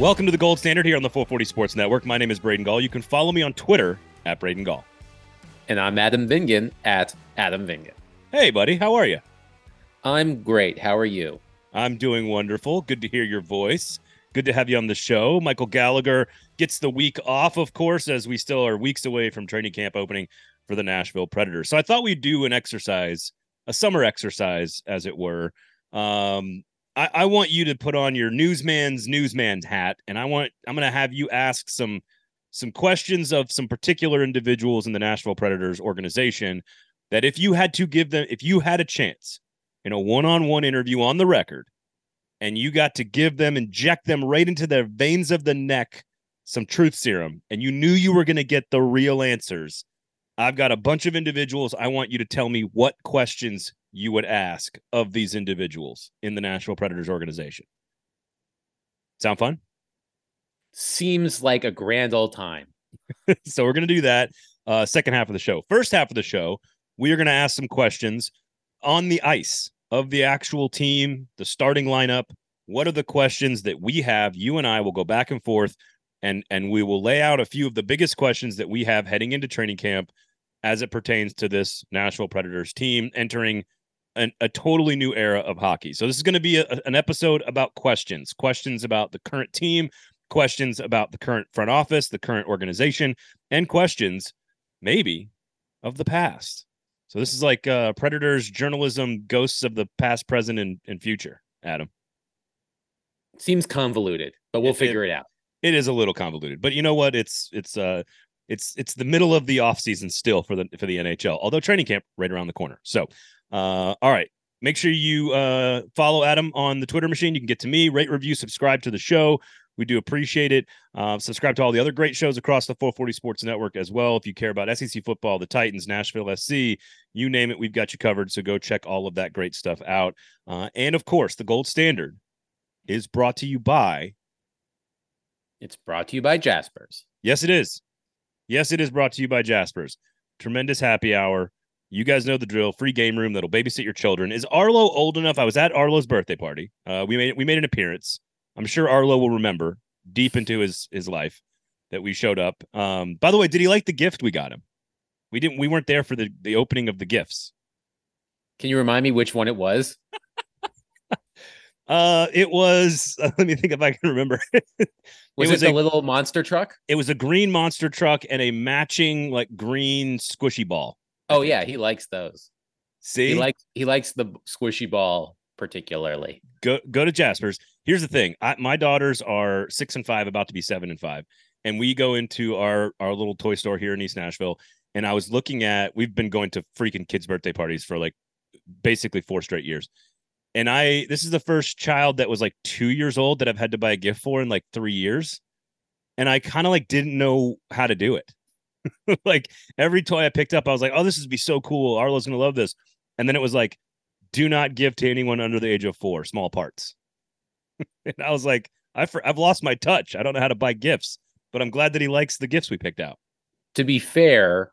Welcome to the Gold Standard here on the 440 Sports Network. My name is Braden Gall. You can follow me on Twitter at Braden Gall. And I'm Adam Vingan at Adam Vingan. Hey, buddy, how are you? I'm great. How are you? I'm doing wonderful. Good to hear your voice. Good to have you on the show. Michael Gallagher gets the week off, of course, as we still are weeks away from training camp opening for the Nashville Predators. So I thought we'd do an exercise, a summer exercise, as it were. Um, I, I want you to put on your newsman's newsman's hat, and I want I'm going to have you ask some some questions of some particular individuals in the Nashville Predators organization. That if you had to give them, if you had a chance in a one-on-one interview on the record, and you got to give them, inject them right into their veins of the neck, some truth serum, and you knew you were going to get the real answers. I've got a bunch of individuals. I want you to tell me what questions you would ask of these individuals in the Nashville Predators organization. Sound fun? Seems like a grand old time. so we're going to do that uh, second half of the show. First half of the show, we are going to ask some questions on the ice of the actual team, the starting lineup. What are the questions that we have? You and I will go back and forth and and we will lay out a few of the biggest questions that we have heading into training camp as it pertains to this Nashville Predators team entering an, a totally new era of hockey. So this is going to be a, an episode about questions, questions about the current team, questions about the current front office, the current organization, and questions maybe of the past. So this is like uh, Predators journalism, ghosts of the past, present, and, and future. Adam seems convoluted, but we'll it, figure it, it out. It is a little convoluted, but you know what? It's it's uh it's it's the middle of the offseason still for the for the NHL. Although training camp right around the corner. So uh, all right. Make sure you uh, follow Adam on the Twitter machine. You can get to me, rate, review, subscribe to the show. We do appreciate it. Uh, subscribe to all the other great shows across the 440 Sports Network as well. If you care about SEC football, the Titans, Nashville SC, you name it, we've got you covered. So go check all of that great stuff out. Uh, and of course, the gold standard is brought to you by. It's brought to you by Jaspers. Yes, it is. Yes, it is brought to you by Jaspers. Tremendous happy hour. You guys know the drill. Free game room that'll babysit your children. Is Arlo old enough? I was at Arlo's birthday party. Uh, we made we made an appearance. I'm sure Arlo will remember deep into his his life that we showed up. Um, by the way, did he like the gift we got him? We didn't. We weren't there for the the opening of the gifts. Can you remind me which one it was? uh, it was. Uh, let me think if I can remember. was it, was a little monster truck? It was a green monster truck and a matching like green squishy ball. Oh yeah, he likes those. See, he likes he likes the squishy ball particularly. Go go to Jasper's. Here's the thing: I, my daughters are six and five, about to be seven and five, and we go into our our little toy store here in East Nashville. And I was looking at we've been going to freaking kids' birthday parties for like basically four straight years. And I this is the first child that was like two years old that I've had to buy a gift for in like three years. And I kind of like didn't know how to do it. like every toy I picked up, I was like, oh, this would be so cool. Arlo's gonna love this. And then it was like, do not give to anyone under the age of four, small parts. and I was like, I've, I've lost my touch. I don't know how to buy gifts, but I'm glad that he likes the gifts we picked out. To be fair,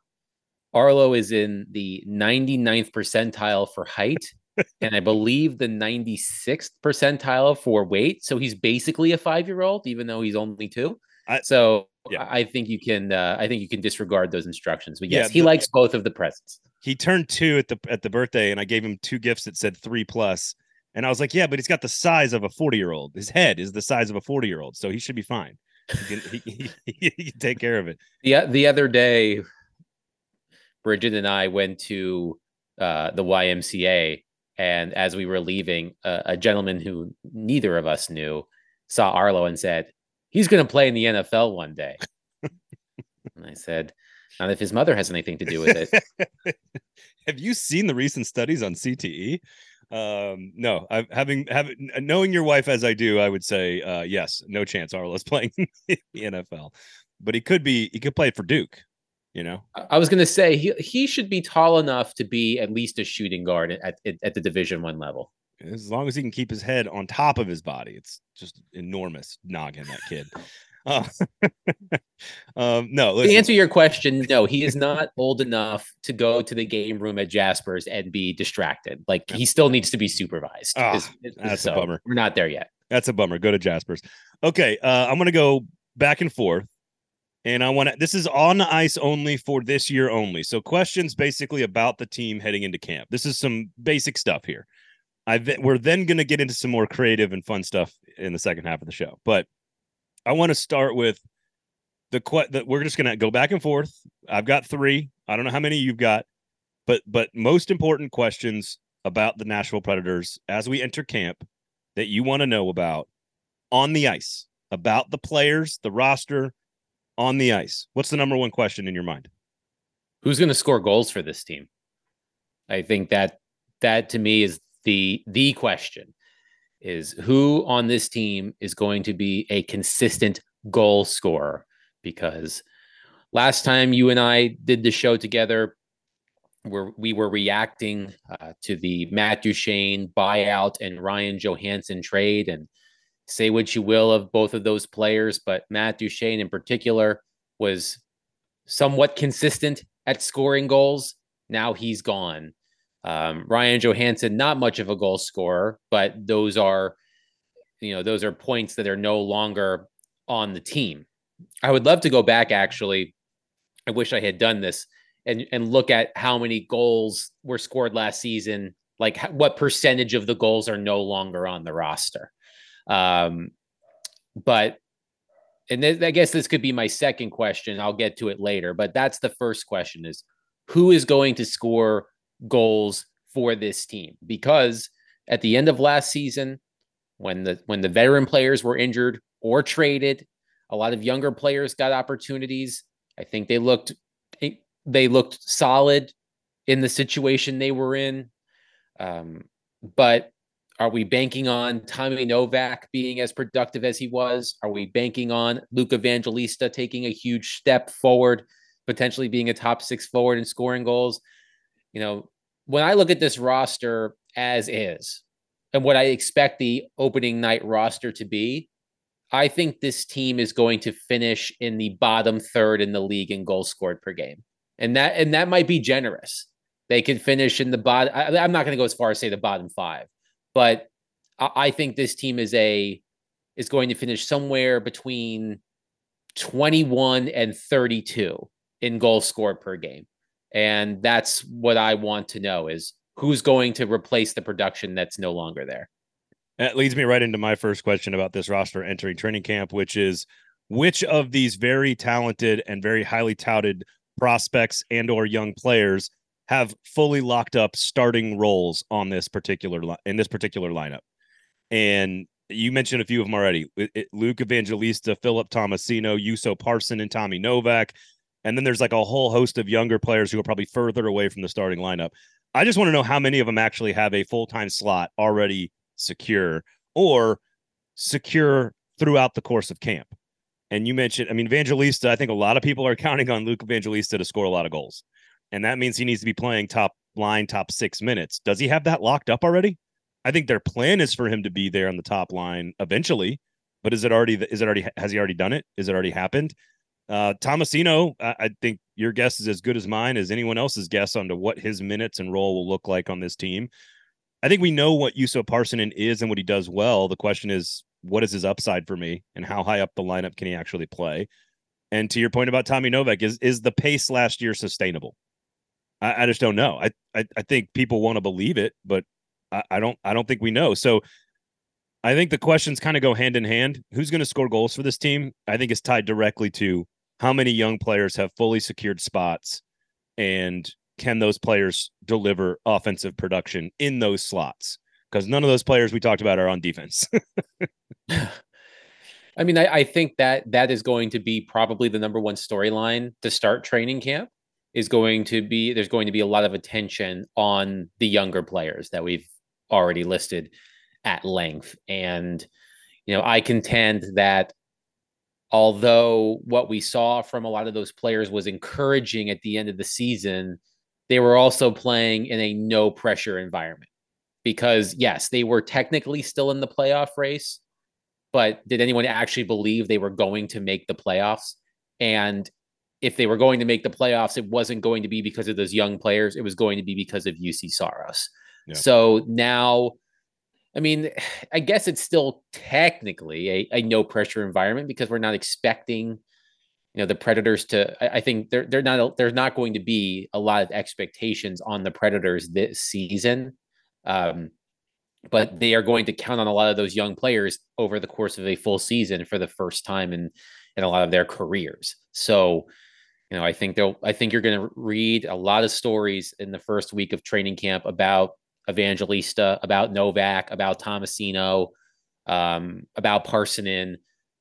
Arlo is in the 99th percentile for height. And I believe the 96th percentile for weight. So he's basically a five year old, even though he's only two. I, so yeah. I think you can. Uh, I think you can disregard those instructions. But yes, yeah, he likes both of the presents. He turned two at the at the birthday, and I gave him two gifts that said three plus. And I was like, yeah, but he's got the size of a forty year old. His head is the size of a forty year old, so he should be fine. He can, he, he, he can take care of it. Yeah, the, the other day, Bridget and I went to uh, the YMCA, and as we were leaving, uh, a gentleman who neither of us knew saw Arlo and said, he's going to play in the NFL one day. and I said, not if his mother has anything to do with it. Have you seen the recent studies on CTE? Um, no, I having having knowing your wife as I do, I would say uh, yes, no chance Arlo's playing the NFL, but he could be. He could play for Duke. You know, I was going to say he he should be tall enough to be at least a shooting guard at at, at the Division One level as long as he can keep his head on top of his body. It's just enormous noggin that kid. Uh, um, no, listen. to answer your question, no, he is not old enough to go to the game room at Jasper's and be distracted. Like he still needs to be supervised. Oh, is, is, that's so a bummer. We're not there yet. That's a bummer. Go to Jasper's. Okay, uh, I'm going to go back and forth, and I want to. This is on the ice only for this year only. So questions basically about the team heading into camp. This is some basic stuff here. I we're then going to get into some more creative and fun stuff in the second half of the show, but I want to start with the que- we're just going to go back and forth. I've got three. I don't know how many you've got, but but most important questions about the Nashville Predators as we enter camp that you want to know about on the ice, about the players, the roster on the ice. What's the number one question in your mind? Who's going to score goals for this team? I think that that to me is the the question is who on this team is going to be a consistent goal scorer because last time you and I did the show together where we were reacting uh, to the Matt Duchene buyout and Ryan Johansen trade. And say what you will of both of those players, but Matt Duchene in particular was somewhat consistent at scoring goals. Now he's gone. Um, Ryan Johansen, not much of a goal scorer, but those are, you know, those are points that are no longer on the team. I would love to go back actually. I wish I had done this and and look at how many goals were scored last season, like what percentage of the goals are no longer on the roster. Um, but and th- I guess this could be my second question. I'll get to it later, but that's the first question: is who is going to score goals for this team? Because at the end of last season, when the when the veteran players were injured or traded, a lot of younger players got opportunities. I think they looked they looked solid in the situation they were in. Um, but are we banking on Tommy Novak being as productive as he was? Are we banking on Luke Evangelista taking a huge step forward, potentially being a top six forward and scoring goals? You know, when I look at this roster as is and what I expect the opening night roster to be, I think this team is going to finish in the bottom third in the league in goals scored per game and that and that might be generous. They could finish in the bottom. I, am not going to go as far as say the bottom five, but I, I think this team is a is going to finish somewhere between 21 and 32 in goals scored per game. And that's what I want to know is who's going to replace the production that's no longer there. That leads me right into my first question about this roster entering training camp, which is which of these very talented and very highly touted prospects and or young players have fully locked up starting roles on this particular li- in this particular lineup. And you mentioned a few of them already. It, it, Luke Evangelista, Philip Tomasino, Juuso Parssinen, and Tommy Novak. And then there's like a whole host of younger players who are probably further away from the starting lineup. I just want to know how many of them actually have a full-time slot already secure or secure throughout the course of camp. And you mentioned, I mean, Evangelista, I think a lot of people are counting on Luke Evangelista to score a lot of goals. And that means he needs to be playing top line, top six minutes. Does he have that locked up already? I think their plan is for him to be there on the top line eventually. But is it already, is it already, has he already done it? Is it already happened? Uh, Tomasino, I, I think your guess is as good as mine as anyone else's guess on to what his minutes and role will look like on this team. I think we know what Juuso Parssinen is and what he does well. The question is, what is his upside for me and how high up the lineup can he actually play? And to your point about Tommy Novak, is is the pace last year sustainable? I, I just don't know. I, I, I think people want to believe it, but I, I don't I don't think we know. So I think the questions kind of go hand in hand. Who's going to score goals for this team? I think is tied directly to how many young players have fully secured spots and can those players deliver offensive production in those slots? Because none of those players we talked about are on defense. I mean, I, I, think that that is going to be probably the number one storyline to start training camp. Is going to be there's going to be a lot of attention on the younger players that we've already listed at length, and you know, I contend that although what we saw from a lot of those players was encouraging at the end of the season, they were also playing in a no pressure environment because yes, they were technically still in the playoff race, but did anyone actually believe they were going to make the playoffs? And if they were going to make the playoffs, it wasn't going to be because of those young players. It was going to be because of Juuse Saros. Yeah. So now, I mean, I guess it's still technically a, a no pressure environment because we're not expecting, you know, the Predators to. I, I think they're they're not there's not going to be a lot of expectations on the Predators this season, um, but they are going to count on a lot of those young players over the course of a full season for the first time in in a lot of their careers. So, you know, I think they'll. I think you're going to read a lot of stories in the first week of training camp about Evangelista, about Novak, about Tomasino, um, about Parssinen.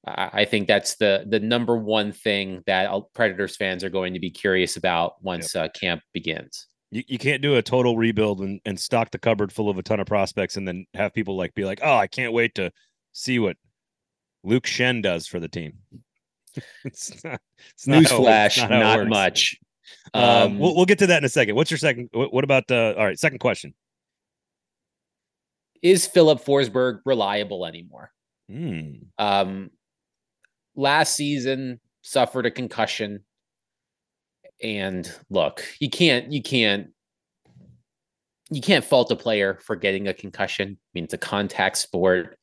I, I think that's the the number one thing that Predators fans are going to be curious about once yep. uh, camp begins. You, you can't do a total rebuild and, and stock the cupboard full of a ton of prospects and then have people like be like, oh, I can't wait to see what Luke Schenn does for the team. it's not, it's not Newsflash, not, not much. Um, um, we'll, we'll get to that in a second. What's your second? What, about uh, all right? Second question is Filip Forsberg reliable anymore? Mm. Um, last season suffered a concussion, and look, you can't you can't you can't fault a player for getting a concussion. I mean, it's a contact sport;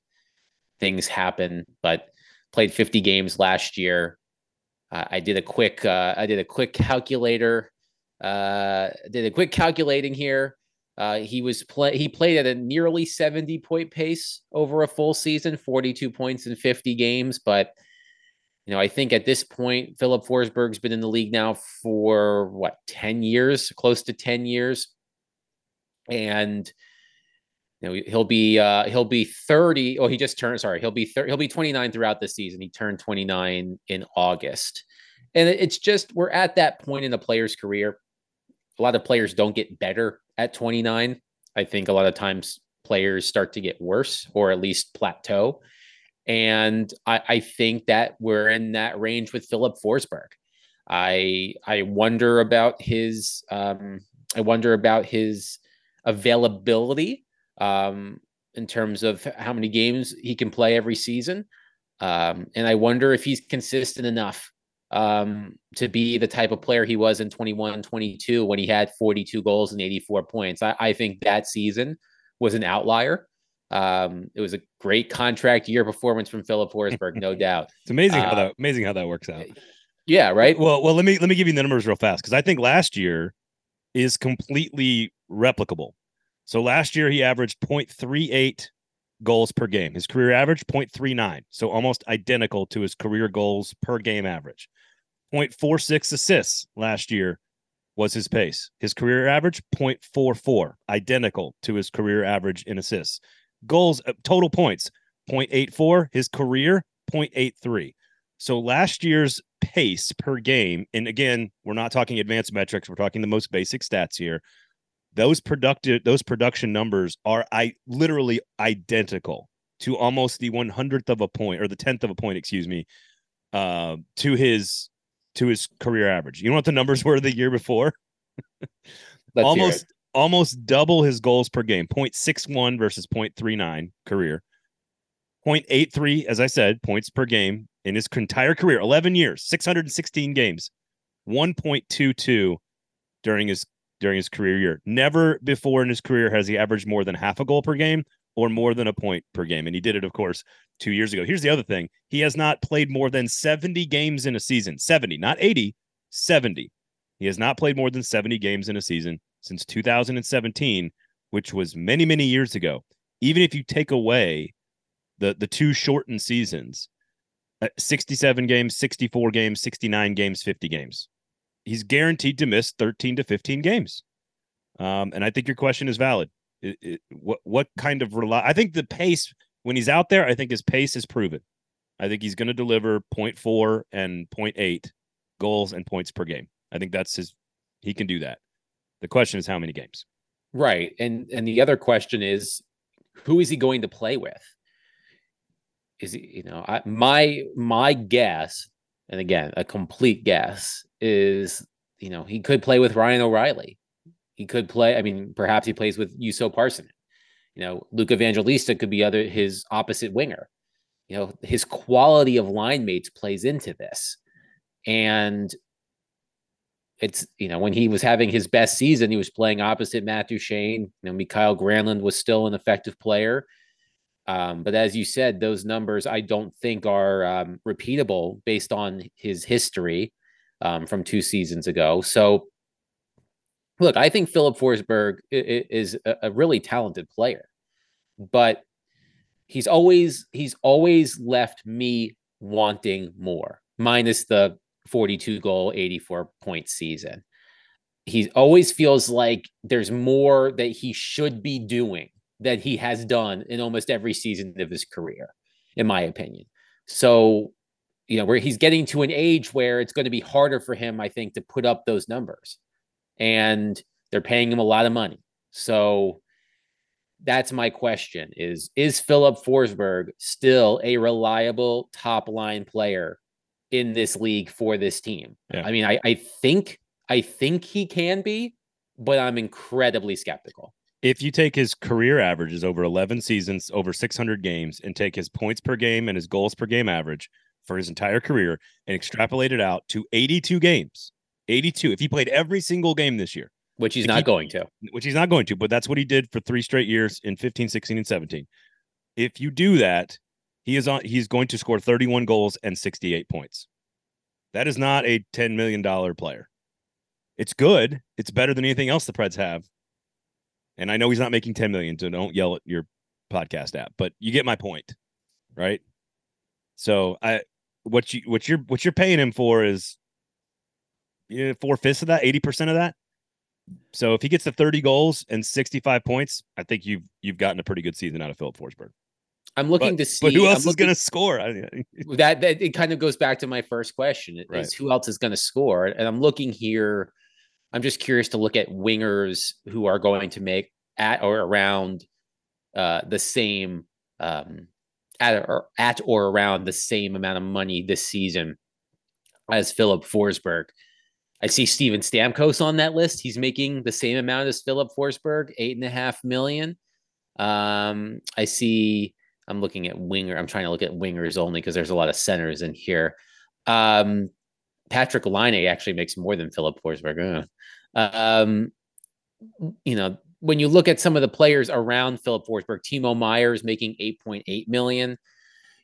things happen. But played 50 games last year. Uh, I did a quick uh, I did a quick calculator. Uh, did a quick calculating here. Uh, he was play he played at a nearly 70 point pace over a full season, 42 points in 50 games. But you know, I think at this point, Filip Forsberg's been in the league now for what 10 years, close to 10 years. And you know, he'll be uh he'll be 30. Oh, he just turned sorry, he'll be 30, he'll be 29 throughout the season. He turned 29 in August. And it's just we're at that point in a player's career. A lot of players don't get better at 29. I think a lot of times players start to get worse or at least plateau. And I, I think that we're in that range with Filip Forsberg. I I wonder about his um, I wonder about his availability um, in terms of how many games he can play every season. Um, and I wonder if he's consistent enough um, to be the type of player he was in 21 22 when he had 42 goals and 84 points. I, I think that season was an outlier. Um, it was a great contract year performance from Filip Forsberg, no doubt. It's amazing uh, how that amazing how that works out. Yeah, right. Well, well, let me let me give you the numbers real fast because I think last year is completely replicable. So last year he averaged 0.38 goals per game. His career average 0.39, so almost identical to his career goals per game average. 0.46 assists last year was his pace. His career average 0.44, identical to his career average in assists. Goals uh, total points 0.84, his career 0.83. So last year's pace per game, and again, we're not talking advanced metrics, we're talking the most basic stats here. Those productive those production numbers are I literally identical to almost the 100th of a point or the 10th of a point, excuse me, uh, to his to his career average. You know what the numbers were the year before? almost almost double his goals per game 0.61 versus 0.39 career 0.83 as i said points per game in his entire career 11 years 616 games 1.22 during his during his career year never before in his career has he averaged more than half a goal per game or more than a point per game. And he did it, of course, two years ago. Here's the other thing he has not played more than 70 games in a season 70, not 80, 70. He has not played more than 70 games in a season since 2017, which was many, many years ago. Even if you take away the, the two shortened seasons, uh, 67 games, 64 games, 69 games, 50 games. He's guaranteed to miss 13 to 15 games. Um, and I think your question is valid. It, it, what what kind of rely? I think the pace when he's out there, I think his pace is proven. I think he's going to deliver 0.4 and 0.8 goals and points per game. I think that's his. He can do that. The question is how many games. Right, and and the other question is, who is he going to play with? Is he, you know, I, my my guess, and again, a complete guess is, you know, he could play with Ryan O'Reilly. He could play. I mean, perhaps he plays with Juuso Parssinen. You know, Luke Evangelista could be other his opposite winger. You know, his quality of line mates plays into this. And it's you know when he was having his best season, he was playing opposite Matt Duchene. You know, Mikael Granlund was still an effective player, Um, but as you said, those numbers I don't think are um, repeatable based on his history um, from two seasons ago. So, look, I think Filip Forsberg is a really talented player, but he's always he's always left me wanting more. Minus the 42 goal, 84 point season. He always feels like there's more that he should be doing that he has done in almost every season of his career, in my opinion. So, you know, where he's getting to an age where it's going to be harder for him, I think, to put up those numbers. And they're paying him a lot of money. So that's my question is is Filip Forsberg still a reliable top line player in this league for this team? Yeah. I mean, I, I think I think he can be, but I'm incredibly skeptical if you take his career averages over 11 seasons, over 600 games, and take his points per game and his goals per game average for his entire career and extrapolate it out to 82 games, 82, if he played every single game this year, which he's not he, going to, which he's not going to, but that's what he did for three straight years in 15, 16, and 17. If you do that, he is on, he's going to score 31 goals and 68 points. That is not a $10 million player. It's good. It's better than anything else the Preds have and I know he's not making 10 million, so don't yell at your podcast app, but you get my point, right? So I what you what you're what you're paying him for is you know, four fifths of that, 80% of that. So if he gets to 30 goals and 65 points, I think you've you've gotten a pretty good season out of Filip Forsberg. I'm looking but, to see. But who else looking, is going to score? that, that it kind of goes back to my first question: is right. who else is going to score? And I'm looking here I'm just curious to look at wingers who are going to make at or around uh, the same um, at or at or around the same amount of money this season as Filip Forsberg. I see Steven Stamkos on that list. He's making the same amount as Filip Forsberg, eight and a half million. Um, I see. I'm looking at winger. I'm trying to look at wingers only because there's a lot of centers in here. Um, Patrik Laine actually makes more than Filip Forsberg. Um, you know, when you look at some of the players around Filip Forsberg, Timo Meier making 8.8 million.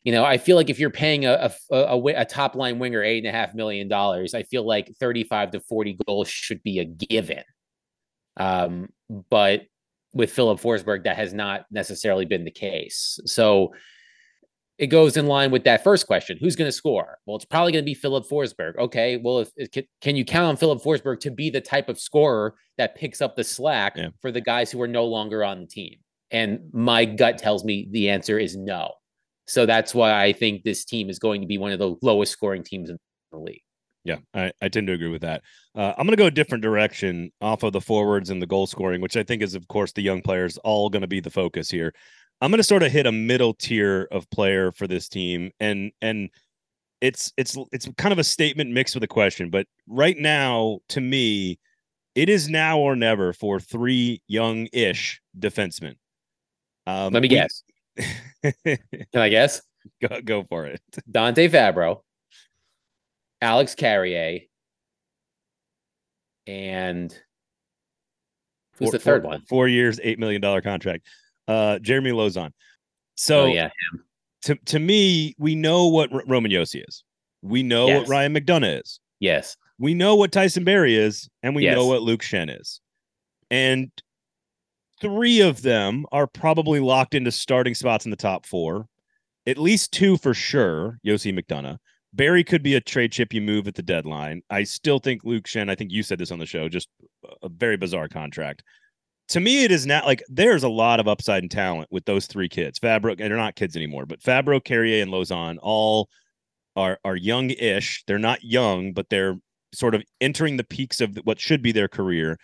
You know, I feel like if you're paying a, a, a, a top line winger eight and a half million dollars, I feel like 35 to 40 goals should be a given. Um, but with Filip Forsberg, that has not necessarily been the case. So it goes in line with that first question who's going to score well it's probably going to be filip forsberg okay well if, if, can you count on filip forsberg to be the type of scorer that picks up the slack yeah. for the guys who are no longer on the team and my gut tells me the answer is no so that's why i think this team is going to be one of the lowest scoring teams in the league yeah, I, I tend to agree with that. Uh, I'm going to go a different direction off of the forwards and the goal scoring, which I think is, of course, the young players all going to be the focus here. I'm going to sort of hit a middle tier of player for this team, and and it's it's it's kind of a statement mixed with a question. But right now, to me, it is now or never for three young-ish defensemen. Um, Let me we, guess. Can I guess? Go go for it. Dante Fabbro, Alex Carrier, and who's four, the third four, one? Four years, eight million dollar contract uh, Jeremy Lauzon. So oh, yeah, him. to to me, we know what R- Roman Josi is. We know yes. what Ryan McDonagh is. Yes. We know what Tyson Barrie is, and we yes. know what Luke Schenn is. And three of them are probably locked into starting spots in the top four. At least two for sure. Josi McDonagh. Barrie could be a trade chip you move at the deadline. I still think Luke Schenn, I think you said this on the show, just a very bizarre contract to me, it is not like there's a lot of upside and talent with those three kids. Fabbro, and they're not kids anymore, but Fabbro, Carrier, and Lauzon all are are young-ish. They're not young, but they're sort of entering the peaks of what should be their career.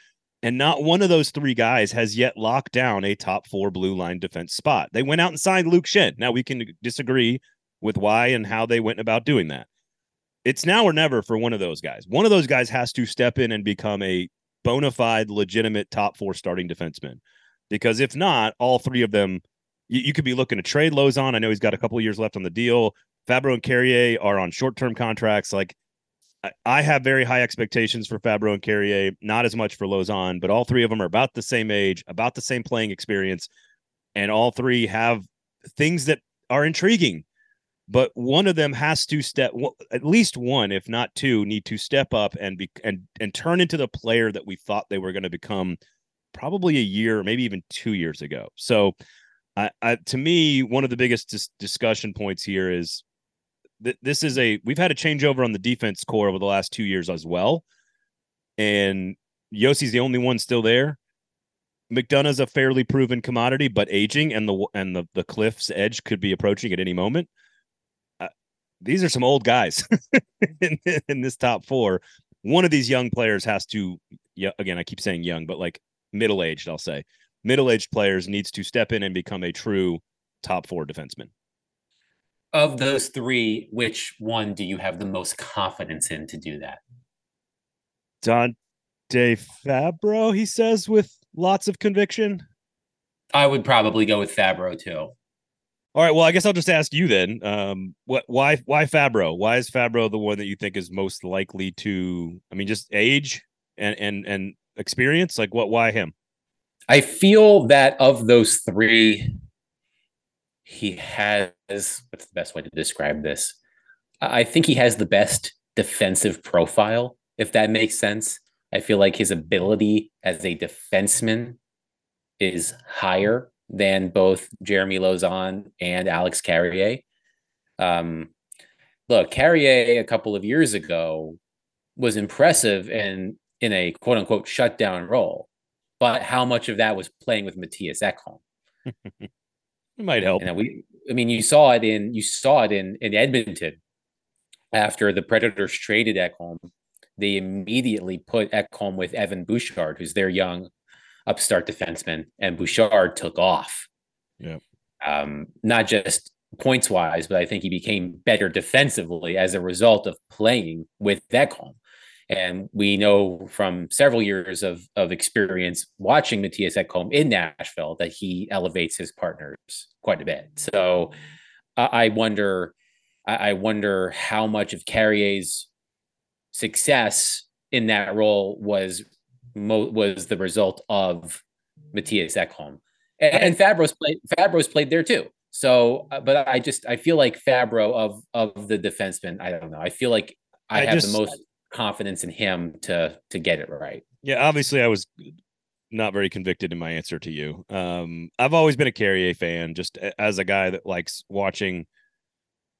And not one of those three guys has yet locked down a top four blue line defense spot. They went out and signed Luke Schenn. Now we can disagree with why and how they went about doing that. It's now or never for one of those guys. One of those guys has to step in and become a bona fide, legitimate top four starting defensemen. Because if not, all three of them, you, you could be looking to trade Lauzon. I know he's got a couple years left on the deal. Fabbro and Carrier are on short term contracts. Like, I, I have very high expectations for Fabbro and Carrier, not as much for Lauzon, but all three of them are about the same age, about the same playing experience, and all three have things that are intriguing. But one of them has to step, at least one, if not two, need to step up and be and and turn into the player that we thought they were going to become, probably a year, maybe even two years ago. So, I, I to me, one of the biggest dis- discussion points here is that this is a we've had a changeover on the defense core over the last two years as well, and Josi's the only one still there. McDonagh's a fairly proven commodity, but aging and the and the the cliff's edge could be approaching at any moment. These are some old guys in, in this top four. One of these young players has to, yeah, again, I keep saying young, but like middle aged, I'll say middle aged players needs to step in and become a true top four defenseman. Of those three, which one do you have the most confidence in to do that? Dante Fabbro, he says with lots of conviction? I would probably go with Fabbro too. All right. Well, I guess I'll just ask you then. Um, what? Why? Why Fabbro? Why is Fabbro the one that you think is most likely to? I mean, just age and and and experience. Like, what? Why him? I feel that of those three, he has. What's the best way to describe this? I think he has the best defensive profile, if that makes sense. I feel like his ability as a defenseman is higher than both Jeremy Lauzon and Alex Carrier. Um, look, Carrier a couple of years ago was impressive in in a quote unquote shutdown role, but how much of that was playing with Mattias Ekholm? it might help. And we, I mean, you saw it in you saw it in in Edmonton after the Predators traded Ekholm they immediately put Ekholm with Evan Bouchard, who's their young upstart defenseman, and Bouchard took off. Yeah. Um, not just points wise, but I think he became better defensively as a result of playing with Ekholm. And we know from several years of, of experience watching Mattias Ekholm in Nashville that he elevates his partners quite a bit. So uh, I wonder, I wonder how much of Carrier's success in that role was mo- was the result of Mattias Ekholm. And, and Fabbro's played Fabbro's played there too. So, uh, but I just I feel like Fabbro of of the defensemen. I don't know. I feel like I, I have just, the most confidence in him to to get it right. Yeah, obviously I was not very convicted in my answer to you. Um, I've always been a Carrier fan, just as a guy that likes watching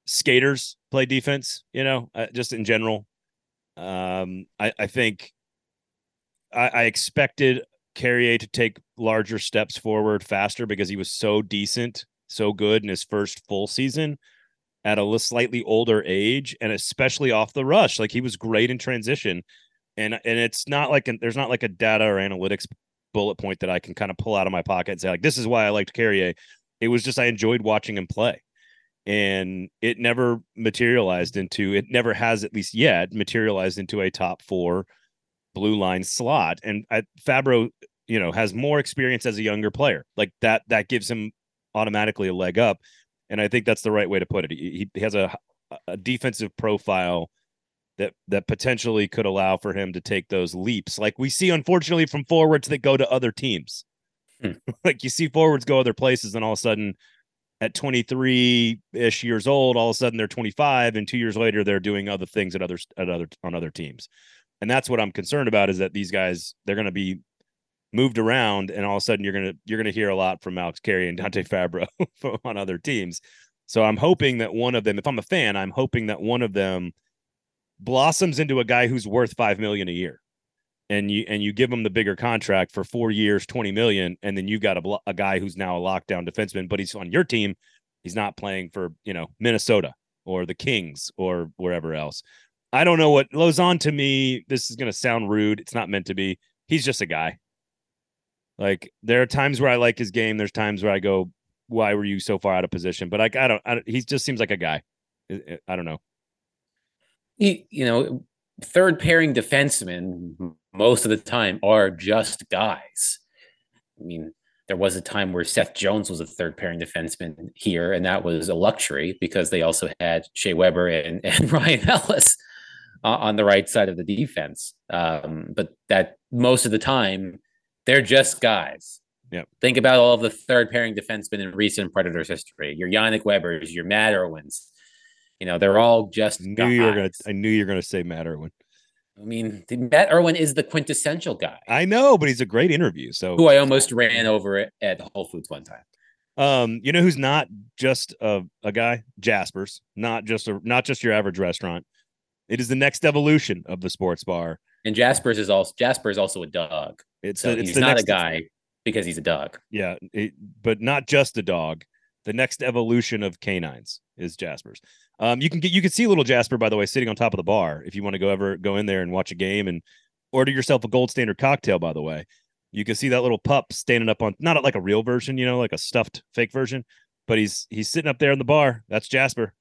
skaters play defense. You know, uh, just in general. Um, I, I think I, I expected Carrier to take larger steps forward faster because he was so decent, so good in his first full season at a slightly older age, and especially off the rush. Like he was great in transition, and and it's not like an, there's not like a data or analytics bullet point that I can kind of pull out of my pocket and say like this is why I liked Carrier. It was just I enjoyed watching him play and it never materialized into it never has at least yet materialized into a top four blue line slot. And I, Fabbro you know has more experience as a younger player. Like that that gives him automatically a leg up. And I think that's the right way to put it. He, he has a a defensive profile that that potentially could allow for him to take those leaps. Like we see unfortunately from forwards that go to other teams. Hmm. like you see forwards go other places and all of a sudden at 23 ish years old, all of a sudden they're 25, and two years later they're doing other things at other at other on other teams, and that's what I'm concerned about is that these guys they're going to be moved around, and all of a sudden you're gonna you're gonna hear a lot from Alex Carrier and Dante Fabbro on other teams. So I'm hoping that one of them, if I'm a fan, I'm hoping that one of them blossoms into a guy who's worth five million a year and you and you give him the bigger contract for four years, twenty million, and then you've got a, a guy who's now a lockdown defenseman, but he's on your team. He's not playing for you know Minnesota or the Kings or wherever else. I don't know what Lauzon to me. This is going to sound rude. It's not meant to be. He's just a guy. Like there are times where I like his game. There's times where I go, "Why were you so far out of position?" But like I don't. I he just seems like a guy. I don't know. He, you know, third pairing defensemen most of the time are just guys. I mean, there was a time where Seth Jones was a third pairing defenseman here, and that was a luxury because they also had Shea Weber and, and Ryan Ellis on the right side of the defense. Um, but that most of the time, they're just guys. Yep. Think about all of the third pairing defensemen in recent Predators history. Your Yannick Webers, your Matt Irwins. You know, they're all just. I Knew guys. you were gonna. I knew you were gonna say Matt Irwin. I mean, Matt Irwin is the quintessential guy I know, but he's a great interview. So who I almost ran over at, at Whole Foods one time. Um, you know who's not just a, a guy? Jasper's, not just a not just your average restaurant. It is the next evolution of the sports bar. And Jasper's is also Jasper is also a dog. It's So the, it's he's not a guy because he's a dog. Yeah, it, but not just a dog. The next evolution of canines is Jasper's. Um, you can get you can see little Jasper by the way sitting on top of the bar if you want to go ever go in there and watch a game and order yourself a gold standard cocktail. By the way, you can see that little pup standing up on not like a real version, you know, like a stuffed fake version, but he's he's sitting up there in the bar. That's Jasper.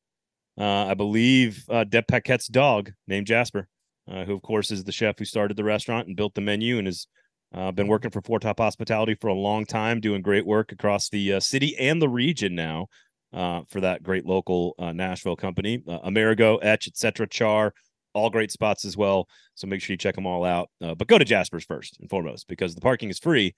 Uh, I believe uh, Deb Paquette's dog named Jasper, uh, who of course is the chef who started the restaurant and built the menu and has been working for Four Top Hospitality for a long time, doing great work across the city and the region now for that great local Nashville company. Amerigo, Etch, etc. Char, all great spots as well. So make sure you check them all out. Uh, but go to Jasper's first and foremost because the parking is free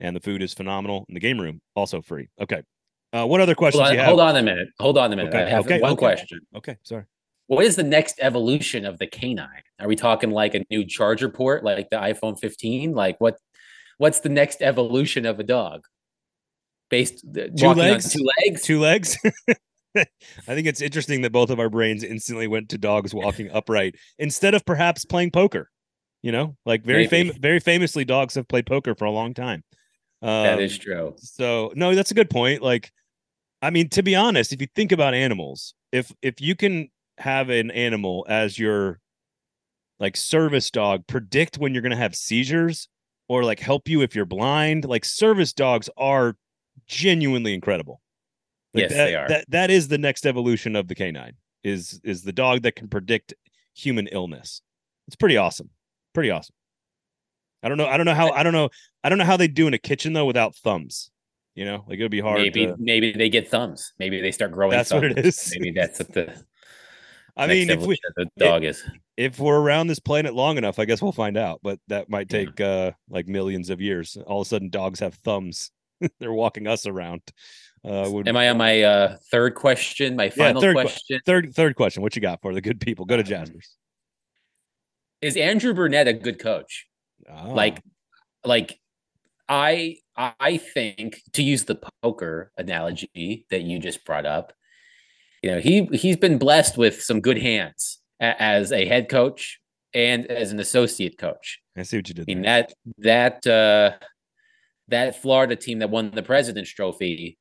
and the food is phenomenal and the game room also free. Okay. Uh, what other questions Hold on, you have? hold on a minute. Hold on a minute. Okay, I have okay, one okay. question. Okay, sorry. What is the next evolution of the canine? Are we talking like a new charger port, like the iPhone 15? Like what? What's the next evolution of a dog? Based Two walking on legs? two legs. Two legs. I think it's interesting that both of our brains instantly went to dogs walking upright instead of perhaps playing poker. You know, like very famous, very famously, dogs have played poker for a long time. Um, that is true. So no, that's a good point. Like, I mean, to be honest, if you think about animals, if if you can have an animal as your like service dog, predict when you're gonna have seizures or like help you if you're blind, like service dogs are genuinely incredible. Like, Yes, that, they are. That that is the next evolution of the canine. Is is the dog that can predict human illness. It's pretty awesome. Pretty awesome. I don't know. I don't know how. I don't know. I don't know how they do in a kitchen though without thumbs. You know, like it would be hard. Maybe to- maybe they get thumbs. Maybe they start growing. That's what it is. Maybe that's what the. I mean, if we the dog is if we're around this planet long enough, I guess we'll find out. But that might Yeah. take uh like millions of years. All of a sudden, dogs have thumbs. They're walking us around. Uh, would, Am I on my uh, third question? My final third que- question third third question? What you got for the good people? Go to Um, Jasper's. is Andrew Brunette a good coach? Ah, like like i i think to use the poker analogy that you just brought up you know he he's been blessed with some good hands as a head coach and as an associate coach I see what you did. i mean there. that that uh that florida team that won the president's trophy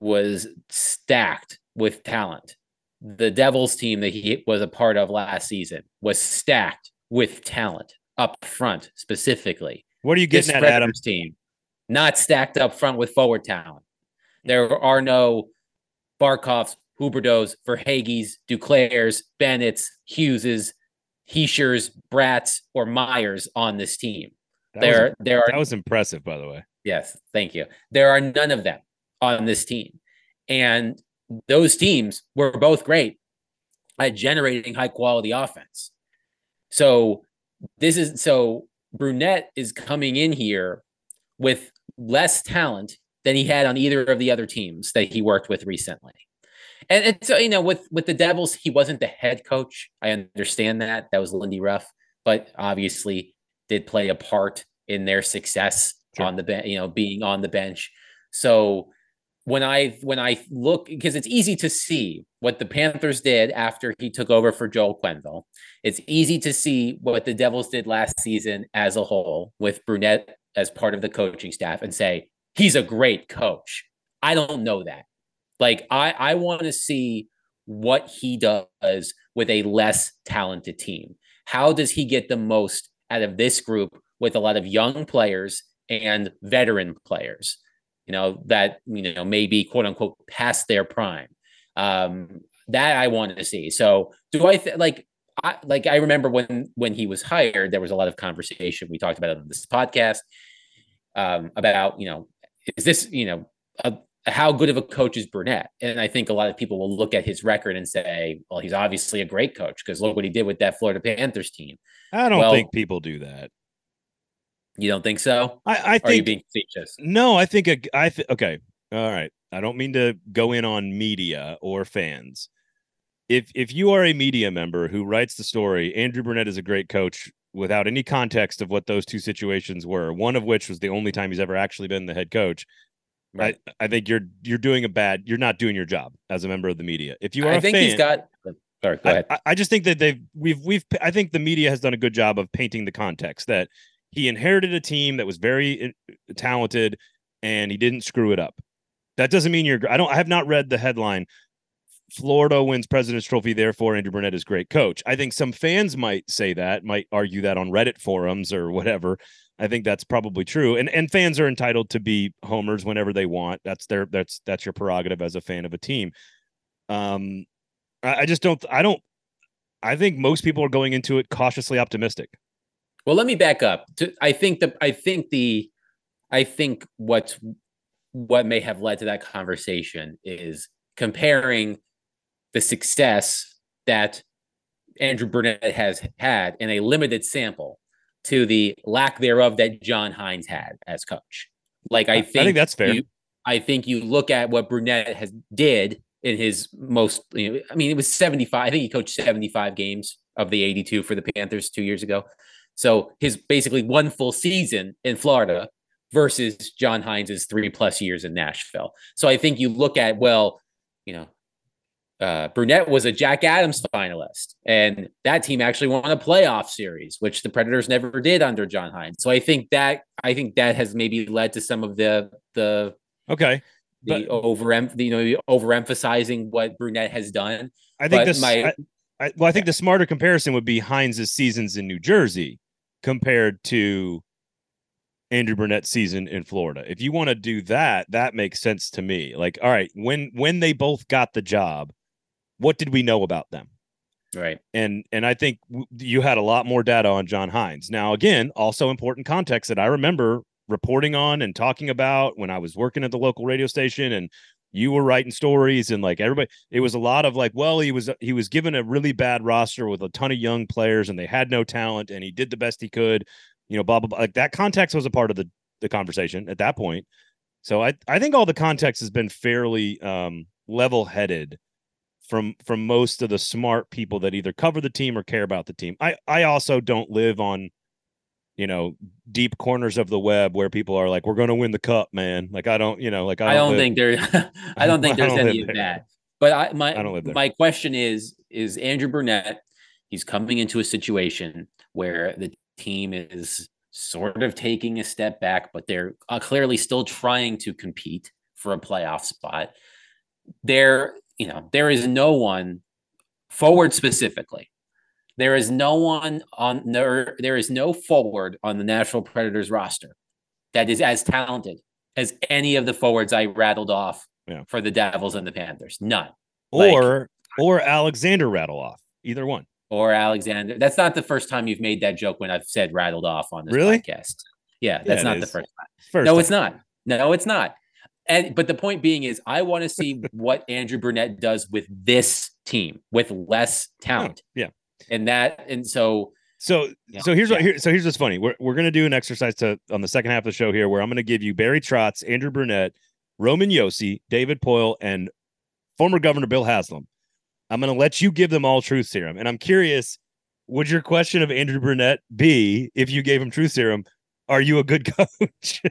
was stacked with talent the devils team that he was a part of last season was stacked with talent up front specifically What are you this getting at, Adam? Predators team not stacked up front with forward talent. There are no Barkovs, Huberdeaus, Verhaeghes, Duclairs, Bennett's, Hugheses, Hischiers, Bratts, or Meiers on this team. That there, was, there are that was impressive, by the way. Yes, thank you. There are none of them on this team. And those teams were both great at generating high quality offense. So this is so Brunette is coming in here with less talent than he had on either of the other teams that he worked with recently. And, and so, you know, with with the Devils, he wasn't the head coach. I understand that. That was Lindy Ruff, but obviously did play a part in their success Sure. on the bench, you know, being on the bench. So when I when I look because it's easy to see what the Panthers did after he took over for Joel Quenville. It's easy to see what the Devils did last season as a whole with Brunette as part of the coaching staff and say he's a great coach. I don't know that. Like I I want to see what he does with a less talented team. How does he get the most out of this group with a lot of young players and veteran players? You know that you know maybe quote unquote past their prime. Um, that I want to see. So do I th- like I like I remember when when he was hired, there was a lot of conversation. We talked about it on this podcast um, about you know is this you know a, how good of a coach is Brunette? And I think a lot of people will look at his record and say, well, he's obviously a great coach because look what he did with that Florida Panthers team. I don't Well- think people do that. You don't think so? I, I Or are you think being facetious? no. I think a, I th- okay. All right. I don't mean to go in on media or fans. If if you are a media member who writes the story, Andrew Brunette is a great coach without any context of what those two situations were. One of which was the only time he's ever actually been the head coach. Right. I, I think you're you're doing a bad. You're not doing your job as a member of the media. If you are I think fan, he's got. Sorry, go ahead. I- I just think that they've we've we've I think the media has done a good job of painting the context that he inherited a team that was very uh, talented and he didn't screw it up. That doesn't mean you're I don't I have not read the headline Florida wins President's Trophy, therefore Andrew Brunette is great coach. I think some fans might say that, might argue that on Reddit forums or whatever. I think that's probably true. And and fans are entitled to be homers whenever they want. That's their that's that's your prerogative as a fan of a team. Um I, I just don't I don't I think most people are going into it cautiously optimistic. Well, let me back up. To, I think the I think the I think what what may have led to that conversation is comparing the success that Andrew Brunette has had in a limited sample to the lack thereof that John Hynes had as coach. Like I think, I think, that's fair. You, I think you look at what Brunette has did in his most. You know, I mean, it was seventy five. I think he coached seventy five games of the eighty two for the Panthers two years ago. So his basically one full season in Florida versus John Hynes's three plus years in Nashville. So I think you look at well, you know, uh, Brunette was a Jack Adams finalist, and that team actually won a playoff series, which the Predators never did under John Hynes. So I think that I think that has maybe led to some of the the Okay. the But- over you know overemphasizing what Brunette has done. I think But this my- I, I, well, I think the smarter comparison would be Hynes' seasons in New Jersey compared to Andrew Brunette's season in Florida. If you want to do that, that makes sense to me. Like, all right, when when they both got the job, what did we know about them? Right. and and I think w- you had a lot more data on John Hynes. Now, again, also important context that I remember reporting on and talking about when I was working at the local radio station, and you were writing stories, and like everybody, it was a lot of like, well, he was he was given a really bad roster with a ton of young players, and they had no talent, and he did the best he could, you know, blah blah blah. Like that context was a part of the the conversation at that point. So I I think all the context has been fairly um, level headed from from most of the smart people that either cover the team or care about the team. I I also don't live on you know deep corners of the web where people are like we're going to win the cup, man. Like I don't, you know, like I I don't, don't live- think there. I don't think there's don't any of there. that. But I my I don't live there. my question is is Andrew Brunette. He's coming into a situation where the team is sort of taking a step back, but they're uh, clearly still trying to compete for a playoff spot. There, you know, there is no one forward specifically. There is no one on there. There is no forward on the Nashville Predators roster that is as talented as any of the forwards I rattled off Yeah. for the Devils and the Panthers. None. like- or or Alexander rattle off either one. Or Alexander. That's not the first time you've made that joke when I've said rattled off on this Really? podcast. Yeah, that's it not the first time. First no, time. it's not. No, it's not. And but the point being is I want to see what Andrew Brunette does with this team with less talent. Oh, yeah. And that and so So Yeah. so here's what here so here's what's funny. We're we're gonna do an exercise to on the second half of the show here where I'm gonna give you Barry Trotz, Andrew Brunette, Roman Josi, David Poile, and former Governor Bill Haslam. I'm gonna let you give them all truth serum. And I'm curious, would your question of Andrew Brunette be if you gave him truth serum, are you a good coach?